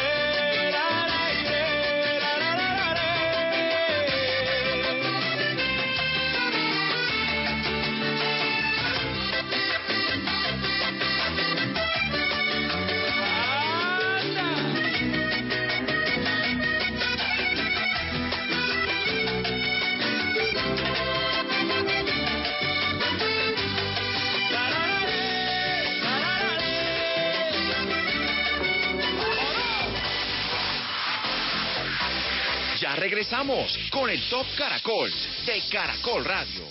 regresamos con el Top Caracol de Caracol Radio.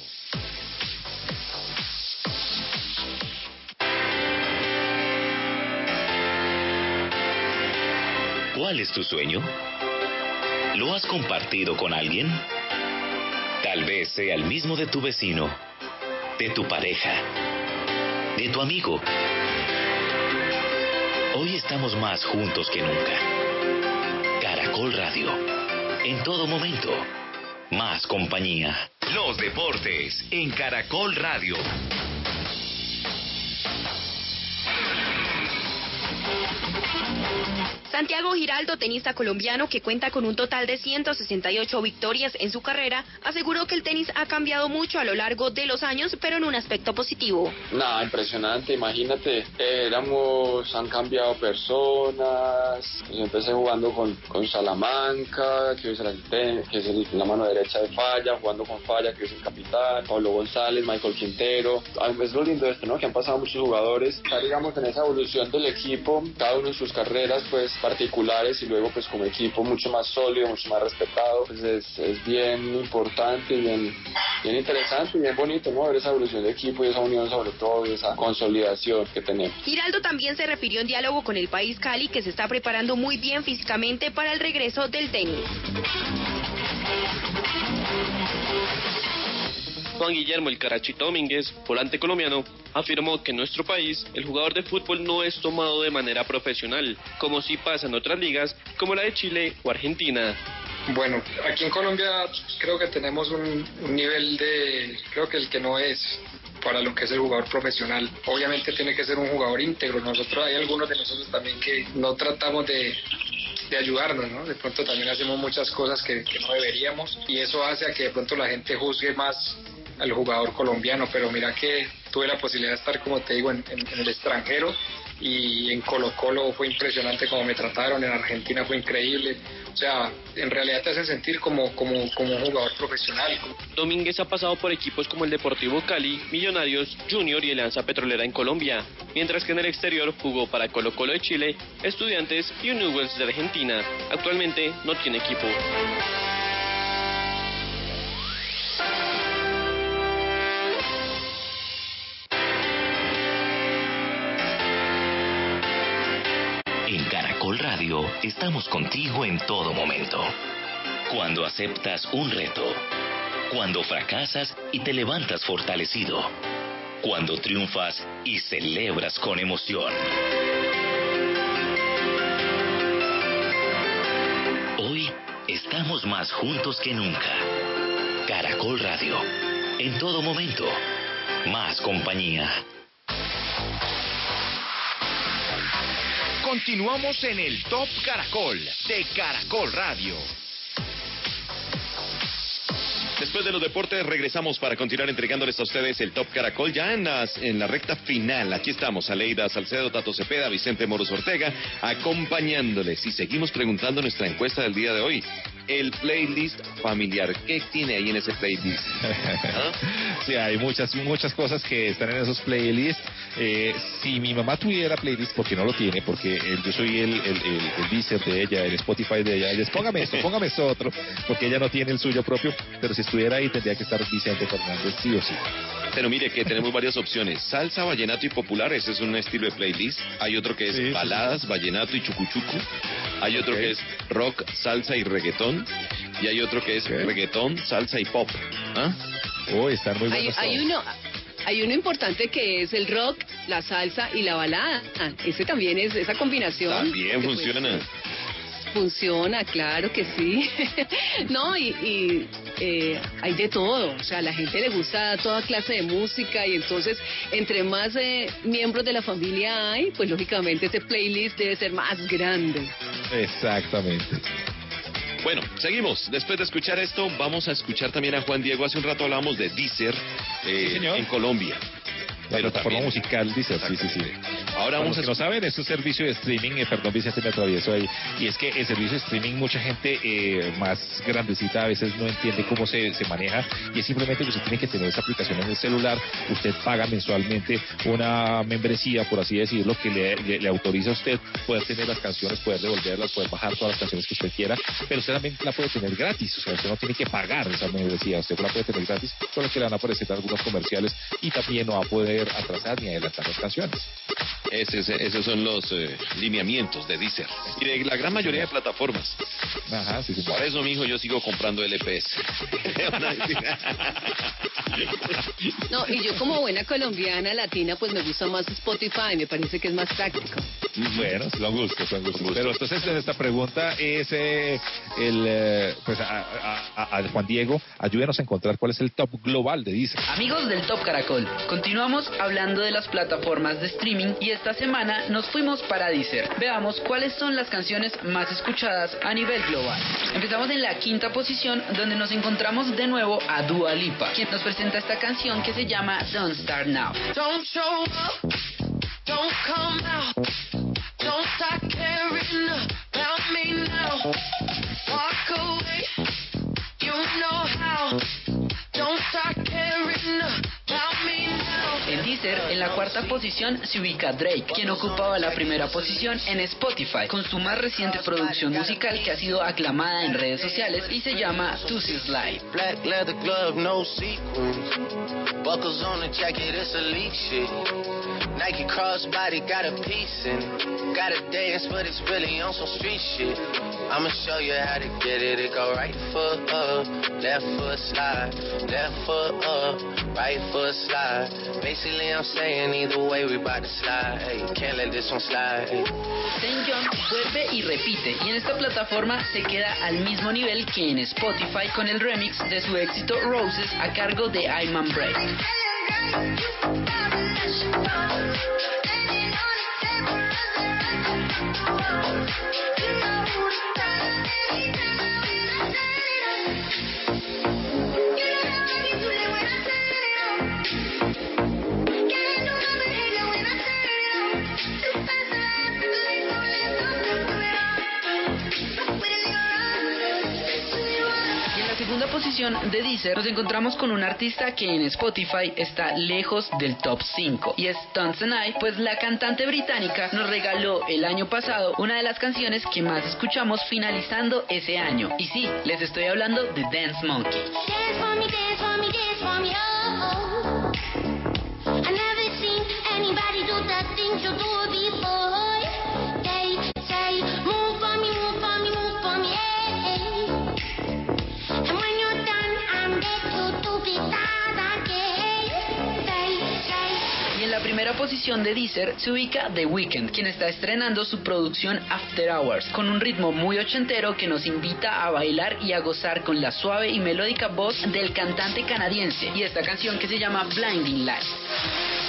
¿Cuál es tu sueño? ¿Lo has compartido con alguien? Tal vez sea el mismo de tu vecino, de tu pareja, de tu amigo. Hoy estamos más juntos que nunca. Caracol Radio. En todo momento. Más compañía. Los deportes en Caracol Radio.
Santiago Giraldo, tenista colombiano que cuenta con un total de 168 victorias en su carrera, aseguró que el tenis ha cambiado mucho a lo largo de los años, pero en un aspecto positivo.
Nada, impresionante, imagínate, éramos, han cambiado personas, pues empecé jugando con, con Salamanca, que es, el, que es el- la mano derecha de Falla, jugando con Falla, que es el capitán, Pablo González, Michael Quintero. Ah, Es lo lindo esto, ¿no? Que han pasado muchos jugadores, está, digamos, en esa evolución del equipo, cada uno en sus carreras, pues, particulares y luego, pues, como equipo mucho más sólido, mucho más respetado, pues es, es bien importante y bien, bien interesante y bien bonito, ¿no? Ver esa evolución de equipo y esa unión sobre todo y esa consolidación que tenemos.
Giraldo también se refirió en diálogo con el país Cali, que se está preparando muy bien físicamente para el regreso del tenis.
Juan Guillermo El Carachito Domínguez, volante colombiano, afirmó que en nuestro país el jugador de fútbol no es tomado de manera profesional, como si pasa en otras ligas como la de Chile o Argentina.
Bueno, aquí en Colombia creo que tenemos un, nivel de, creo que el que no es para lo que es el jugador profesional. Obviamente tiene que ser un jugador íntegro. Nosotros hay algunos de nosotros también que no tratamos de, de ayudarnos, ¿no? De pronto también hacemos muchas cosas que, que no deberíamos y eso hace a que de pronto la gente juzgue más al jugador colombiano. Pero mira que tuve la posibilidad de estar, como te digo, en, en- en el extranjero y en Colo Colo fue impresionante como me trataron, en Argentina fue increíble. O sea, en realidad te hacen sentir como, como, como un jugador profesional.
Domínguez ha pasado por equipos como el Deportivo Cali, Millonarios, Junior y Alianza Petrolera en Colombia, mientras que en el exterior jugó para Colo Colo de Chile, Estudiantes y Newell's de Argentina. Actualmente no tiene equipo.
Caracol Radio estamos contigo en todo momento. Cuando aceptas un reto, cuando fracasas y te levantas fortalecido, cuando triunfas y celebras con emoción. Hoy estamos más juntos que nunca. Caracol Radio, en todo momento, más compañía.
Continuamos en el Top Caracol de Caracol Radio.
Después de los deportes regresamos para continuar entregándoles a ustedes el Top Caracol ya en, en la recta final. Aquí estamos, Aleida Salcedo, Tato Cepeda, Vicente Moros Ortega, acompañándoles y seguimos preguntando nuestra encuesta del día de hoy. El playlist familiar, ¿qué tiene ahí en ese playlist?
Sí, hay muchas, muchas cosas que están en esos playlists. Eh, si mi mamá tuviera playlist, porque no lo tiene, porque eh, yo soy el, el, el, el Deezer de ella, el Spotify de ella, les póngame esto, póngame esto otro, porque ella no tiene el suyo propio, pero si estuviera ahí tendría que estar Vicente Fernández, sí o sí.
Pero mire que tenemos varias opciones. Salsa, vallenato y popular, ese es un estilo de playlist. Hay otro que es baladas, vallenato y chucuchucu. Hay otro que es rock, salsa y reggaetón. Y hay otro que es reggaetón, salsa y pop. ¿Ah?
Oh, están muy
Hay, hay uno, hay uno importante que es el rock, la salsa y la balada. Ah, Ese también es esa combinación.
También
que, pues,
funciona.
Funciona, claro que sí. no, y, y, eh, hay de todo. O sea, a la gente le gusta toda clase de música y entonces, entre más eh, miembros de la familia hay, pues lógicamente ese playlist debe ser más grande.
Exactamente.
Bueno, seguimos. Después de escuchar esto, vamos a escuchar también a Juan Diego. Hace un rato hablamos de Deezer eh, en Colombia.
La plataforma musical, dice, sí, sí, sí.
Ahora vamos a
no saben, es un servicio de streaming, eh, perdón Vicente me atravieso ahí, y es que el servicio de streaming mucha gente eh, más grandecita a veces no entiende cómo se, se maneja. Y es simplemente que usted tiene que tener esa aplicación en el celular, usted paga mensualmente una membresía, por así decirlo, que le, le- le autoriza a usted poder tener las canciones, poder devolverlas, poder bajar todas las canciones que usted quiera, pero usted también la puede tener gratis, o sea, usted no tiene que pagar esa membresía, usted la puede tener gratis, solo que le van a aparecer algunos comerciales y también no va a poder atrasar ni adelantar las canciones.
Ese- ese- esos son los eh, lineamientos de Deezer. Y de la gran mayoría de plataformas.
Ajá, sí, sí.
Por eso, mijo, yo sigo comprando LPs.
No, y yo como buena colombiana latina, pues me gusta más Spotify, me parece que es más práctico.
Bueno, son gustos, son gustos. Pero entonces en esta pregunta es eh, el, eh, pues a, a- a- a Juan Diego, ayúdenos a encontrar cuál es el top global de Deezer.
Amigos del Top Caracol, continuamos hablando de las plataformas de streaming y esta semana nos fuimos para Deezer. Veamos cuáles son las canciones más escuchadas a nivel global. Empezamos en la quinta posición donde nos encontramos de nuevo a Dua Lipa, quien nos presenta esta canción que se llama Don't Start Now.
Don't show up, don't come out, don't start caring about me now. Walk away, you know how.
Deezer, en la cuarta posición se ubica Drake, quien ocupaba la primera posición en Spotify, con su más reciente producción musical que ha sido aclamada en redes sociales y se llama Tuesday Slide.
Black leather glove, no sequins. Buckles on the jacket, it's elite shit. Nike crossbody got a piece and got a dance, but it's really on some street shit. I'ma show you how to get it. It go right foot up, left foot slide, left foot up, right foot slide. Basically, I'm saying either way we bout to slide. Can't let this one slide.
Saint John vuelve y repite, y en esta plataforma se queda al mismo nivel que en Spotify con el remix de su éxito Roses a cargo de Iman Bray. De Deezer nos encontramos con un artista que en Spotify está lejos del top 5 y es Tanzanite, pues la cantante británica nos regaló el año pasado una de las canciones que más escuchamos finalizando ese año. Y sí, les estoy hablando de Dance Monkey.
Dance for me, dance for me, dance for me, oh, oh. I never seen anybody do the things you do before.
La primera posición de Deezer se ubica The Weeknd, quien está estrenando su producción After Hours, con un ritmo muy ochentero que nos invita a bailar y a gozar con la suave y melódica voz del cantante canadiense y esta canción que se llama Blinding Lights.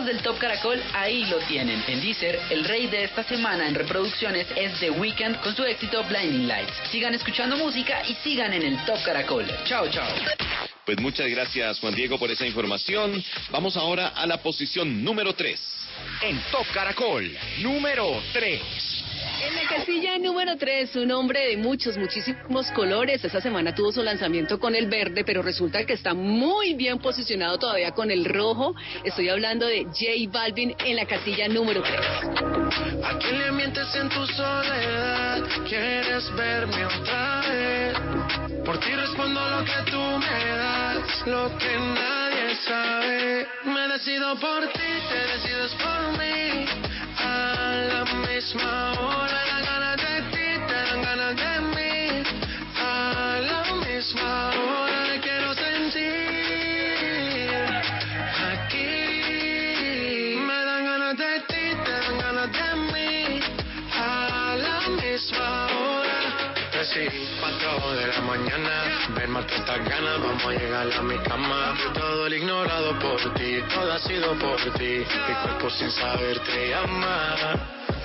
Amigos del Top Caracol, ahí lo tienen. En Deezer, el rey de esta semana en reproducciones es The Weeknd con su éxito Blinding Lights. Sigan escuchando música y sigan en el Top Caracol. Chao, chao.
Pues muchas gracias, Juan Diego, por esa información. Vamos ahora a la posición número 3.
En Top Caracol, número 3.
En la casilla número 3, un hombre de muchos, muchísimos colores. Esta semana tuvo su lanzamiento con el verde, pero resulta que está muy bien posicionado todavía con el rojo. Estoy hablando de J Balvin en la casilla número 3.
¿A quién le mientes en tu soledad? ¿Quieres verme otra vez? Por ti respondo lo que tú me das, lo que nadie sabe. Me decido por ti, te decides por mí. A la misma hora 4 de la mañana, ver más que estas ganas, vamos a llegar a mi cama. Todo el ignorado por ti, todo ha sido por ti, mi cuerpo sin saber te llama.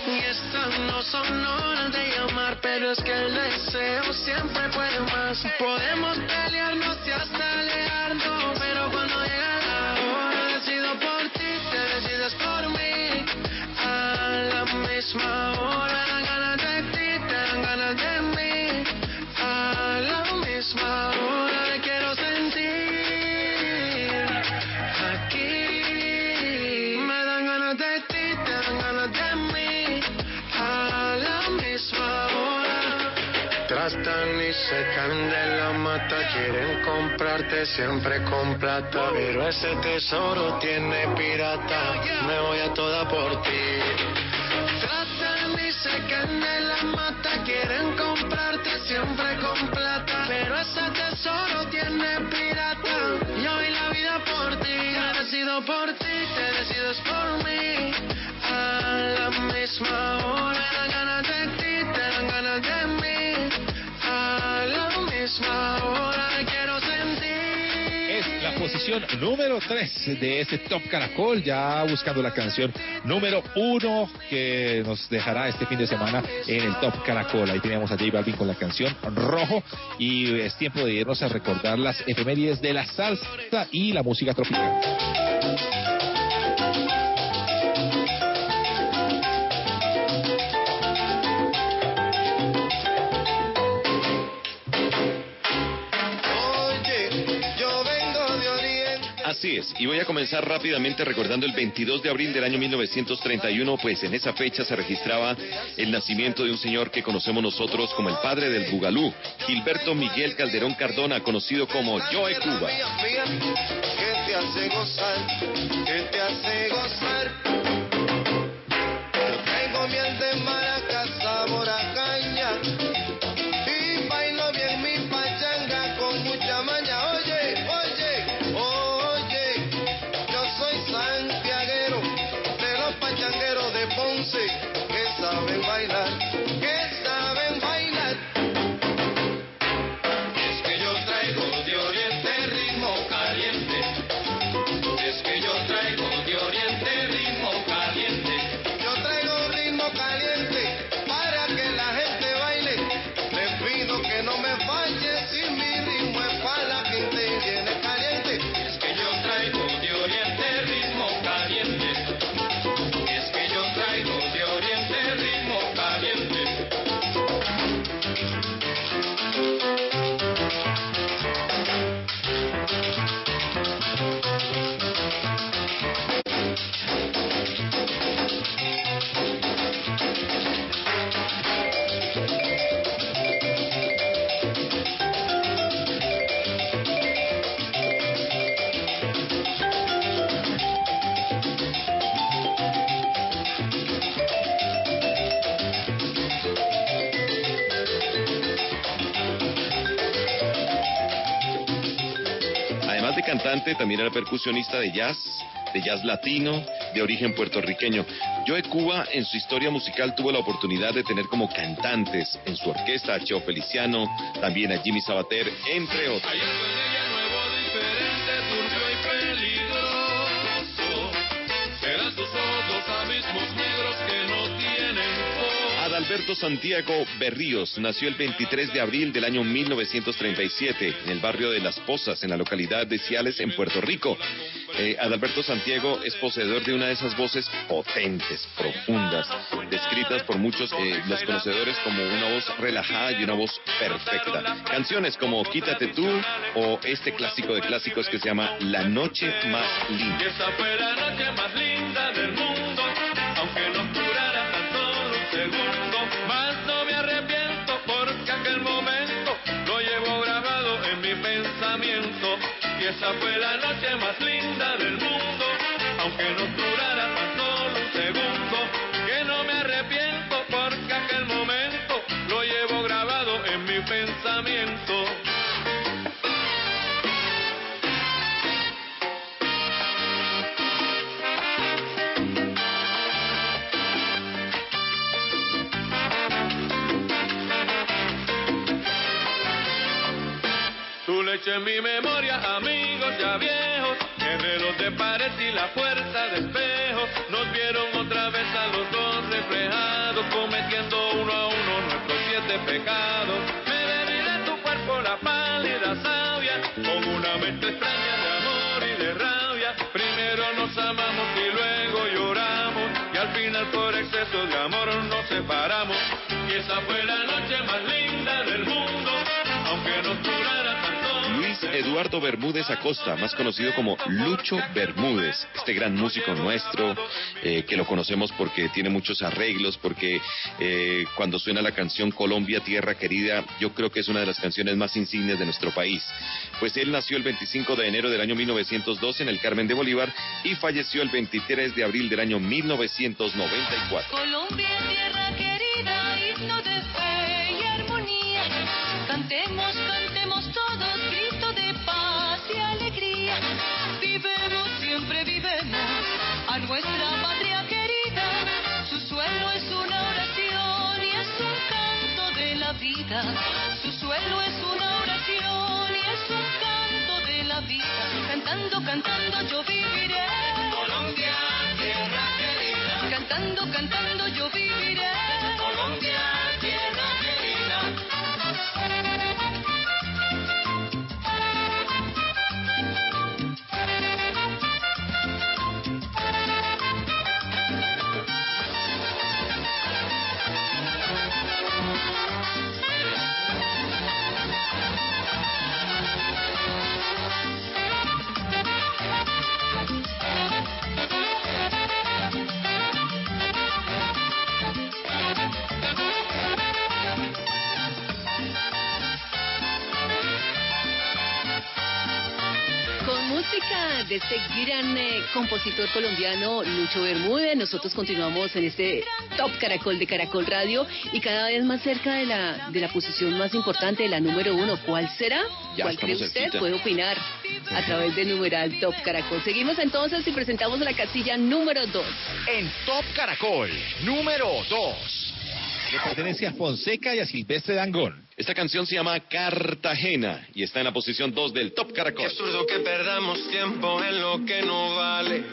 Y estas no son horas de llamar, pero es que el deseo siempre puede más. Podemos pelearnos y hasta alejarnos, pero cuando llega la hora, decido por ti, te decides por mí. A la misma hora. Caen de la mata, quieren comprarte siempre con plata, pero ese tesoro tiene pirata, me voy a toda por ti. Tratan y se caen de la mata, quieren comprarte siempre con plata, pero ese tesoro tiene pirata, yo doy la vida por ti, he decido por ti, te decides por mí,
posición número 3 de este Top Caracol, ya buscando la canción número 1 que nos dejará este fin de semana en el Top Caracol. Ahí teníamos a J Balvin con la canción Rojo y es tiempo de irnos a recordar las efemérides de la salsa y la música tropical.
Así es, y voy a comenzar rápidamente recordando el 22 de abril del año 1931, pues en esa fecha se registraba el nacimiento de un señor que conocemos nosotros como el padre del Bugalú, Gilberto Miguel Calderón Cardona, conocido como Joe Cuba. Cantante, también era percusionista de jazz, de jazz latino, de origen puertorriqueño. Joe Cuba en su historia musical tuvo la oportunidad de tener como cantantes en su orquesta a Cheo Feliciano, también a Jimmy Sabater, entre otros. Adalberto Santiago Berríos nació el 23 de abril del año 1937 en el barrio de Las Pozas, en la localidad de Ciales, en Puerto Rico. Eh, Adalberto Santiago es poseedor de una de esas voces potentes, profundas, descritas por muchos eh, los conocedores como una voz relajada y una voz perfecta. Canciones como Quítate tú o este clásico de clásicos que se llama La Noche Más Linda.
Esa fue la noche más linda del mundo, aunque nos durara tan solo un segundo. Que no me arrepiento porque aquel momento lo llevo grabado en mi pensamiento.
noche en mi memoria, ya viejos, guerreros de pared y la fuerza de espejo, nos vieron otra vez a los dos reflejados, cometiendo uno a uno nuestros siete pecados. Me bebí de tu cuerpo la pálida savia, con una mente extraña de amor y de rabia. Primero nos amamos y luego lloramos, y al final por exceso de amor nos separamos. Y esa fue la noche más linda del mundo, aunque nos
Eduardo Bermúdez Acosta, más conocido como Lucho Bermúdez, este gran músico nuestro, eh, que lo conocemos porque tiene muchos arreglos, porque eh, cuando suena la canción Colombia, Tierra Querida, yo creo que es una de las canciones más insignes de nuestro país. Pues él nació el 25 de enero del año 1912 en el Carmen de Bolívar y falleció el 23 de abril del año 1994.
Colombia, tierra querida, himno de fe y armonía. Cantemos, cantemos todos, siempre vivemos a nuestra patria querida. Su suelo es una oración y es un canto de la vida. Su suelo es una oración y es un canto de la vida. Cantando, cantando yo viviré. Colombia, tierra querida. Cantando, cantando yo viviré. Colombia,
música de este gran eh, compositor colombiano Lucho Bermúdez, nosotros continuamos en este Top Caracol de Caracol Radio y cada vez más cerca de la, de la posición más importante, de la número uno. ¿Cuál será?
Ya
¿Cuál cree usted?
cerquita.
Puede opinar a través del numeral Top Caracol. Seguimos entonces y presentamos la casilla número dos.
En Top Caracol, número 2.
Le pertenece a Fonseca y a Silvestre Dangón.
Esta canción se llama Cartagena y está en la posición 2 del Top Caracol.
absurdo que perdamos tiempo en lo que no vale.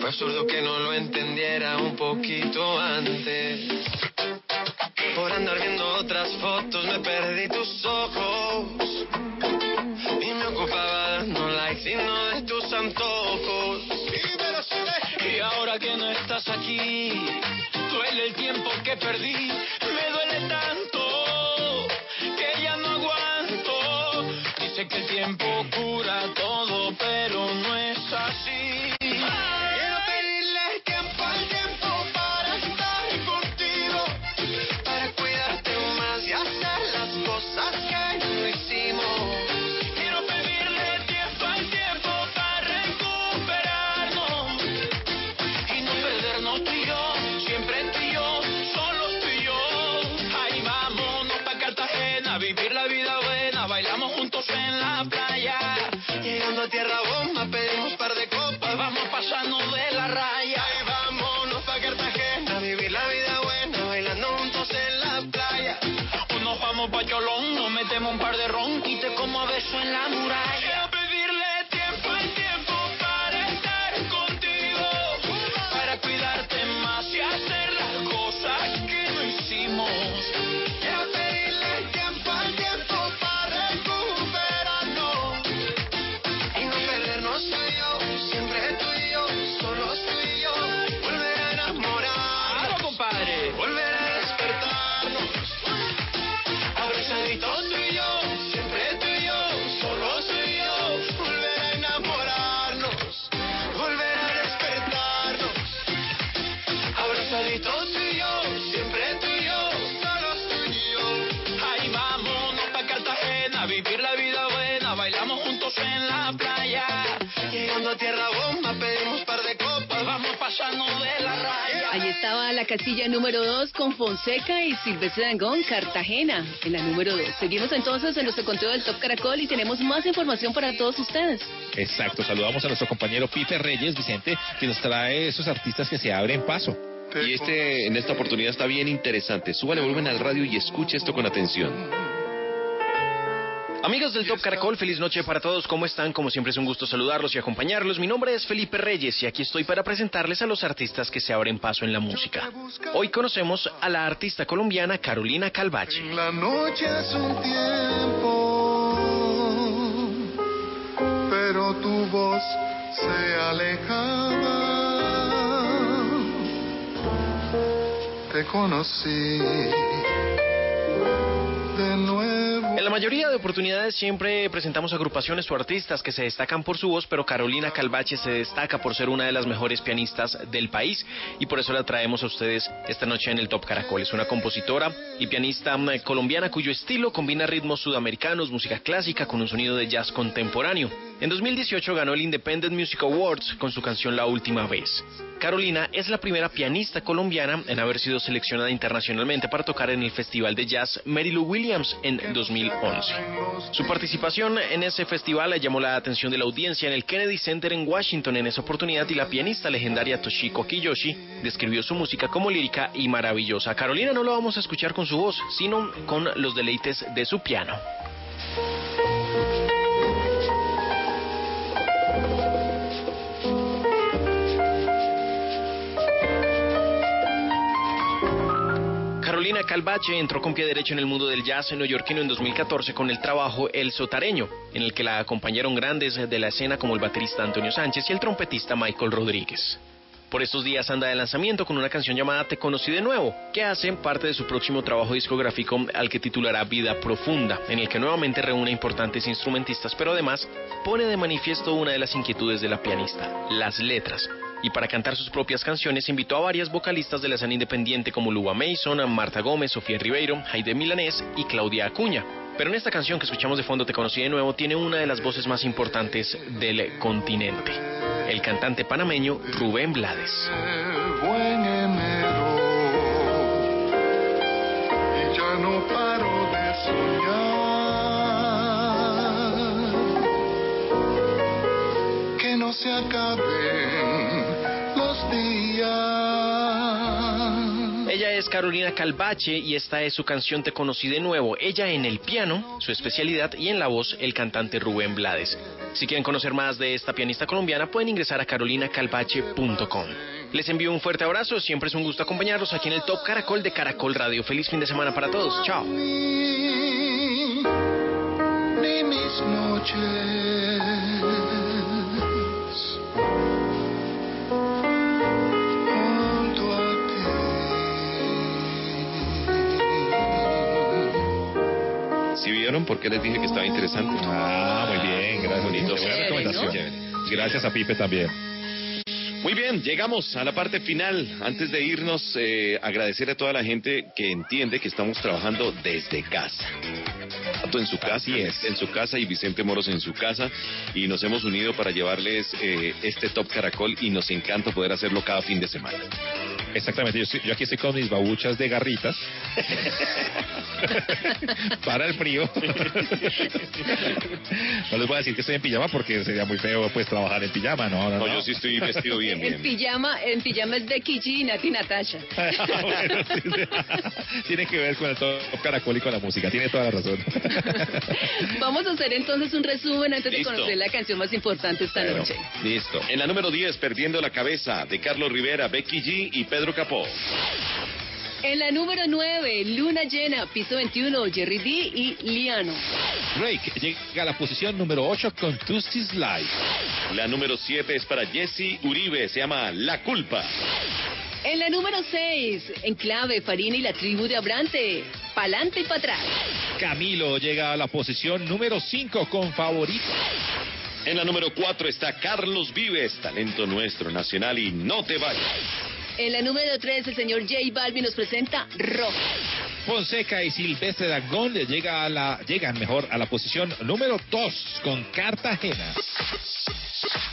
Fue absurdo que no lo entendiera un poquito antes. Por andar viendo otras fotos me perdí tus ojos. Y me ocupaba dando likes y no de tus antojos. Y ahora que no estás aquí, el tiempo que perdí. Cholón, nos metemos un par de ron y te como a beso en la
estaba la casilla número 2 con Fonseca y Silvestre Dangón, Cartagena, en la número 2. Seguimos entonces en nuestro conteo del Top Caracol y tenemos más información para todos ustedes.
Exacto, saludamos a nuestro compañero Pipe Reyes, Vicente, que nos trae esos artistas que se abren paso.
Y este en esta oportunidad está bien interesante. Súbale volumen al radio y escuche esto con atención.
Amigos del Top Caracol, feliz noche para todos. ¿Cómo están? Como siempre es un gusto saludarlos y acompañarlos. Mi nombre es Felipe Reyes y aquí estoy para presentarles a los artistas que se abren paso en la música. Hoy conocemos a la artista colombiana Carolina Calvache.
La noche es un tiempo, pero tu voz se alejaba. Te conocí
mayoría de oportunidades siempre presentamos agrupaciones o artistas que se destacan por su voz, pero Carolina Calvache se destaca por ser una de las mejores pianistas del país y por eso la traemos a ustedes esta noche en el Top Caracol. Es una compositora y pianista mm, colombiana cuyo estilo combina ritmos sudamericanos, música clásica con un sonido de jazz contemporáneo. En 2018 ganó el Independent Music Awards con su canción La Última Vez. Carolina es la primera pianista colombiana en haber sido seleccionada internacionalmente para tocar en el Festival de Jazz Mary Lou Williams en 2011. Su participación en ese festival llamó la atención de la audiencia en el Kennedy Center en Washington en esa oportunidad y la pianista legendaria Toshiko Kiyoshi describió su música como lírica y maravillosa. Carolina no la vamos a escuchar con su voz, sino con los deleites de su piano. Calvache entró con pie derecho en el mundo del jazz neoyorquino en 2014 con el trabajo El Sotareño, en el que la acompañaron grandes de la escena como el baterista Antonio Sánchez y el trompetista Michael Rodríguez. Por estos días anda de lanzamiento con una canción llamada Te conocí de nuevo, que hace parte de su próximo trabajo discográfico al que titulará Vida Profunda, en el que nuevamente reúne importantes instrumentistas, pero además pone de manifiesto una de las inquietudes de la pianista, las letras. Y para cantar sus propias canciones invitó a varias vocalistas de la escena independiente como Luba Mason, Marta Gómez, Sofía Ribeiro, Jaide Milanés y Claudia Acuña. Pero en esta canción que escuchamos de fondo Te conocí de nuevo tiene una de las voces más importantes del continente, el cantante panameño Rubén Blades.
buen enero
Ella es Carolina Calvache y esta es su canción Te conocí de nuevo. Ella en el piano, su especialidad, y en la voz el cantante Rubén Blades. Si quieren conocer más de esta pianista colombiana, pueden ingresar a carolinacalvache.com. Les envío un fuerte abrazo, siempre es un gusto acompañarlos aquí en el Top Caracol de Caracol Radio. Feliz fin de semana para todos. Chao.
Ni mis noches
¿Sí vieron por qué les dije que estaba interesante?
Ah, muy bien, gracias.
Bonito.
Buena recomendación. Gracias a Pipe también.
Muy bien, llegamos a la parte final. Antes de irnos, eh, agradecer a toda la gente que entiende que estamos trabajando desde casa. Tato en su casa, en su casa y Vicente Moros en su casa y nos hemos unido para llevarles eh, este Top Caracol y nos encanta poder hacerlo cada fin de semana.
Exactamente, yo, estoy- yo aquí estoy con mis babuchas de garritas. Para el frío. no les voy a decir que estoy en pijama porque sería muy feo pues trabajar en pijama, no, no,
No,
no.
yo sí estoy vestido bien,
En pijama, en pijama es Becky G y Nati Natasha.
Tiene que ver con el top caracol y con la música, tiene toda la razón.
Vamos a hacer entonces un resumen antes
Listo.
de conocer la canción más importante esta noche.
Listo. En la número 10, Perdiendo la Cabeza, de Carlos Rivera, Becky G y Pedro Capó.
En la número 9, Luna Llena, piso 21, Jerry D y Liano.
Drake llega a la posición número 8 con Tusty's Life.
La número 7 es para Jesse Uribe, se llama La Culpa.
En la número 6, en clave, Farina y la tribu de Abrante, pa'lante y para atrás.
Camilo llega a la posición número 5 con Favorito.
En la número 4 está Carlos Vives, talento nuestro nacional y no te vayas.
En la número 3, el señor J Balvin nos presenta Roja.
Fonseca y Silvestre Dangón le llega a la, llegan mejor a la posición número 2 con Cartagena.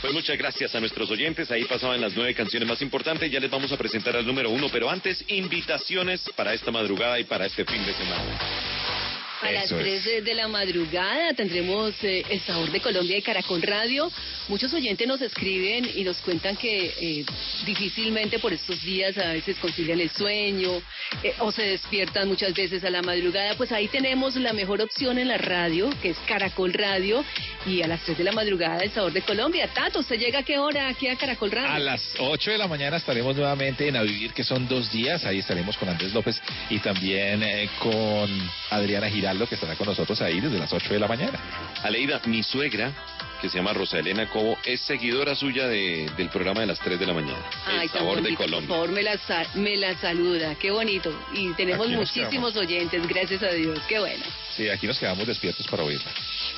Pues muchas gracias a nuestros oyentes. Ahí pasaban las nueve canciones más importantes. Ya les vamos a presentar al número uno, pero antes, invitaciones para esta madrugada y para este fin de semana.
A las
Eso
3
es.
de, de la madrugada tendremos eh, el sabor de Colombia y Caracol Radio. Muchos oyentes nos escriben y nos cuentan que eh, difícilmente por estos días a veces concilian el sueño eh, o se despiertan muchas veces a la madrugada. Pues ahí tenemos la mejor opción en la radio, que es Caracol Radio. Y a las 3 de la madrugada el sabor de Colombia. Tato, ¿usted llega a qué hora aquí a Caracol Radio?
A las 8 de la mañana estaremos nuevamente en A Vivir, que son dos días. Ahí estaremos con Andrés López y también eh, con Adriana Giraldo, que estará con nosotros ahí desde las 8 de la mañana.
Aleida, mi suegra, que se llama Rosa Elena Cobo, es seguidora suya de- del programa de las 3 de la mañana.
Ay,
el sabor de Colombia.
Por favor, me la, me la saluda. Qué bonito. Y tenemos muchísimos oyentes, gracias a Dios. Qué bueno.
Sí, aquí nos quedamos despiertos para oírla.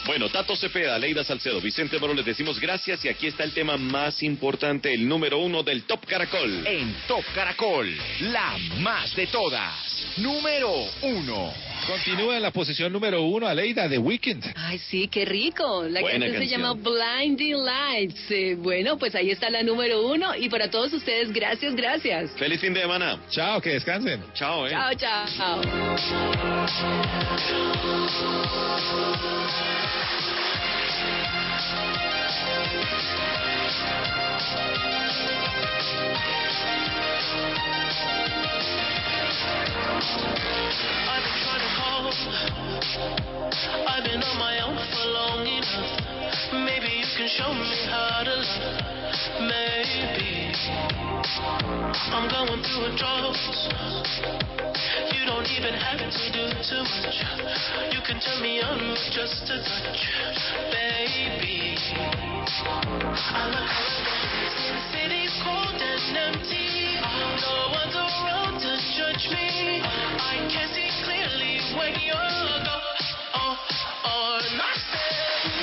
Bueno, Tato Cepeda, Leida Salcedo, Vicente Moro, les decimos gracias y aquí está el tema más importante, el número uno del Top Caracol.
En Top Caracol, la más de todas. Número uno.
Continúa en la posición número uno, Aleida, de Weekend.
Ay, sí, qué rico. La
Buena
canción se llama. Blinding Lights. Eh, bueno, pues ahí está la número uno. Y para todos ustedes, gracias, gracias.
Feliz fin de semana.
Chao, que descansen.
Chao, eh.
Chao, chao.
I've been trying to call. I've been on my own for long enough. Maybe you can show me how to love. Maybe I'm going through a drought don't even have to do too much. You can turn me on with just a touch, baby. I look around,
the city's cold and empty. No one's around to judge me. I can see clearly when you're gone. Oh, oh, nothing.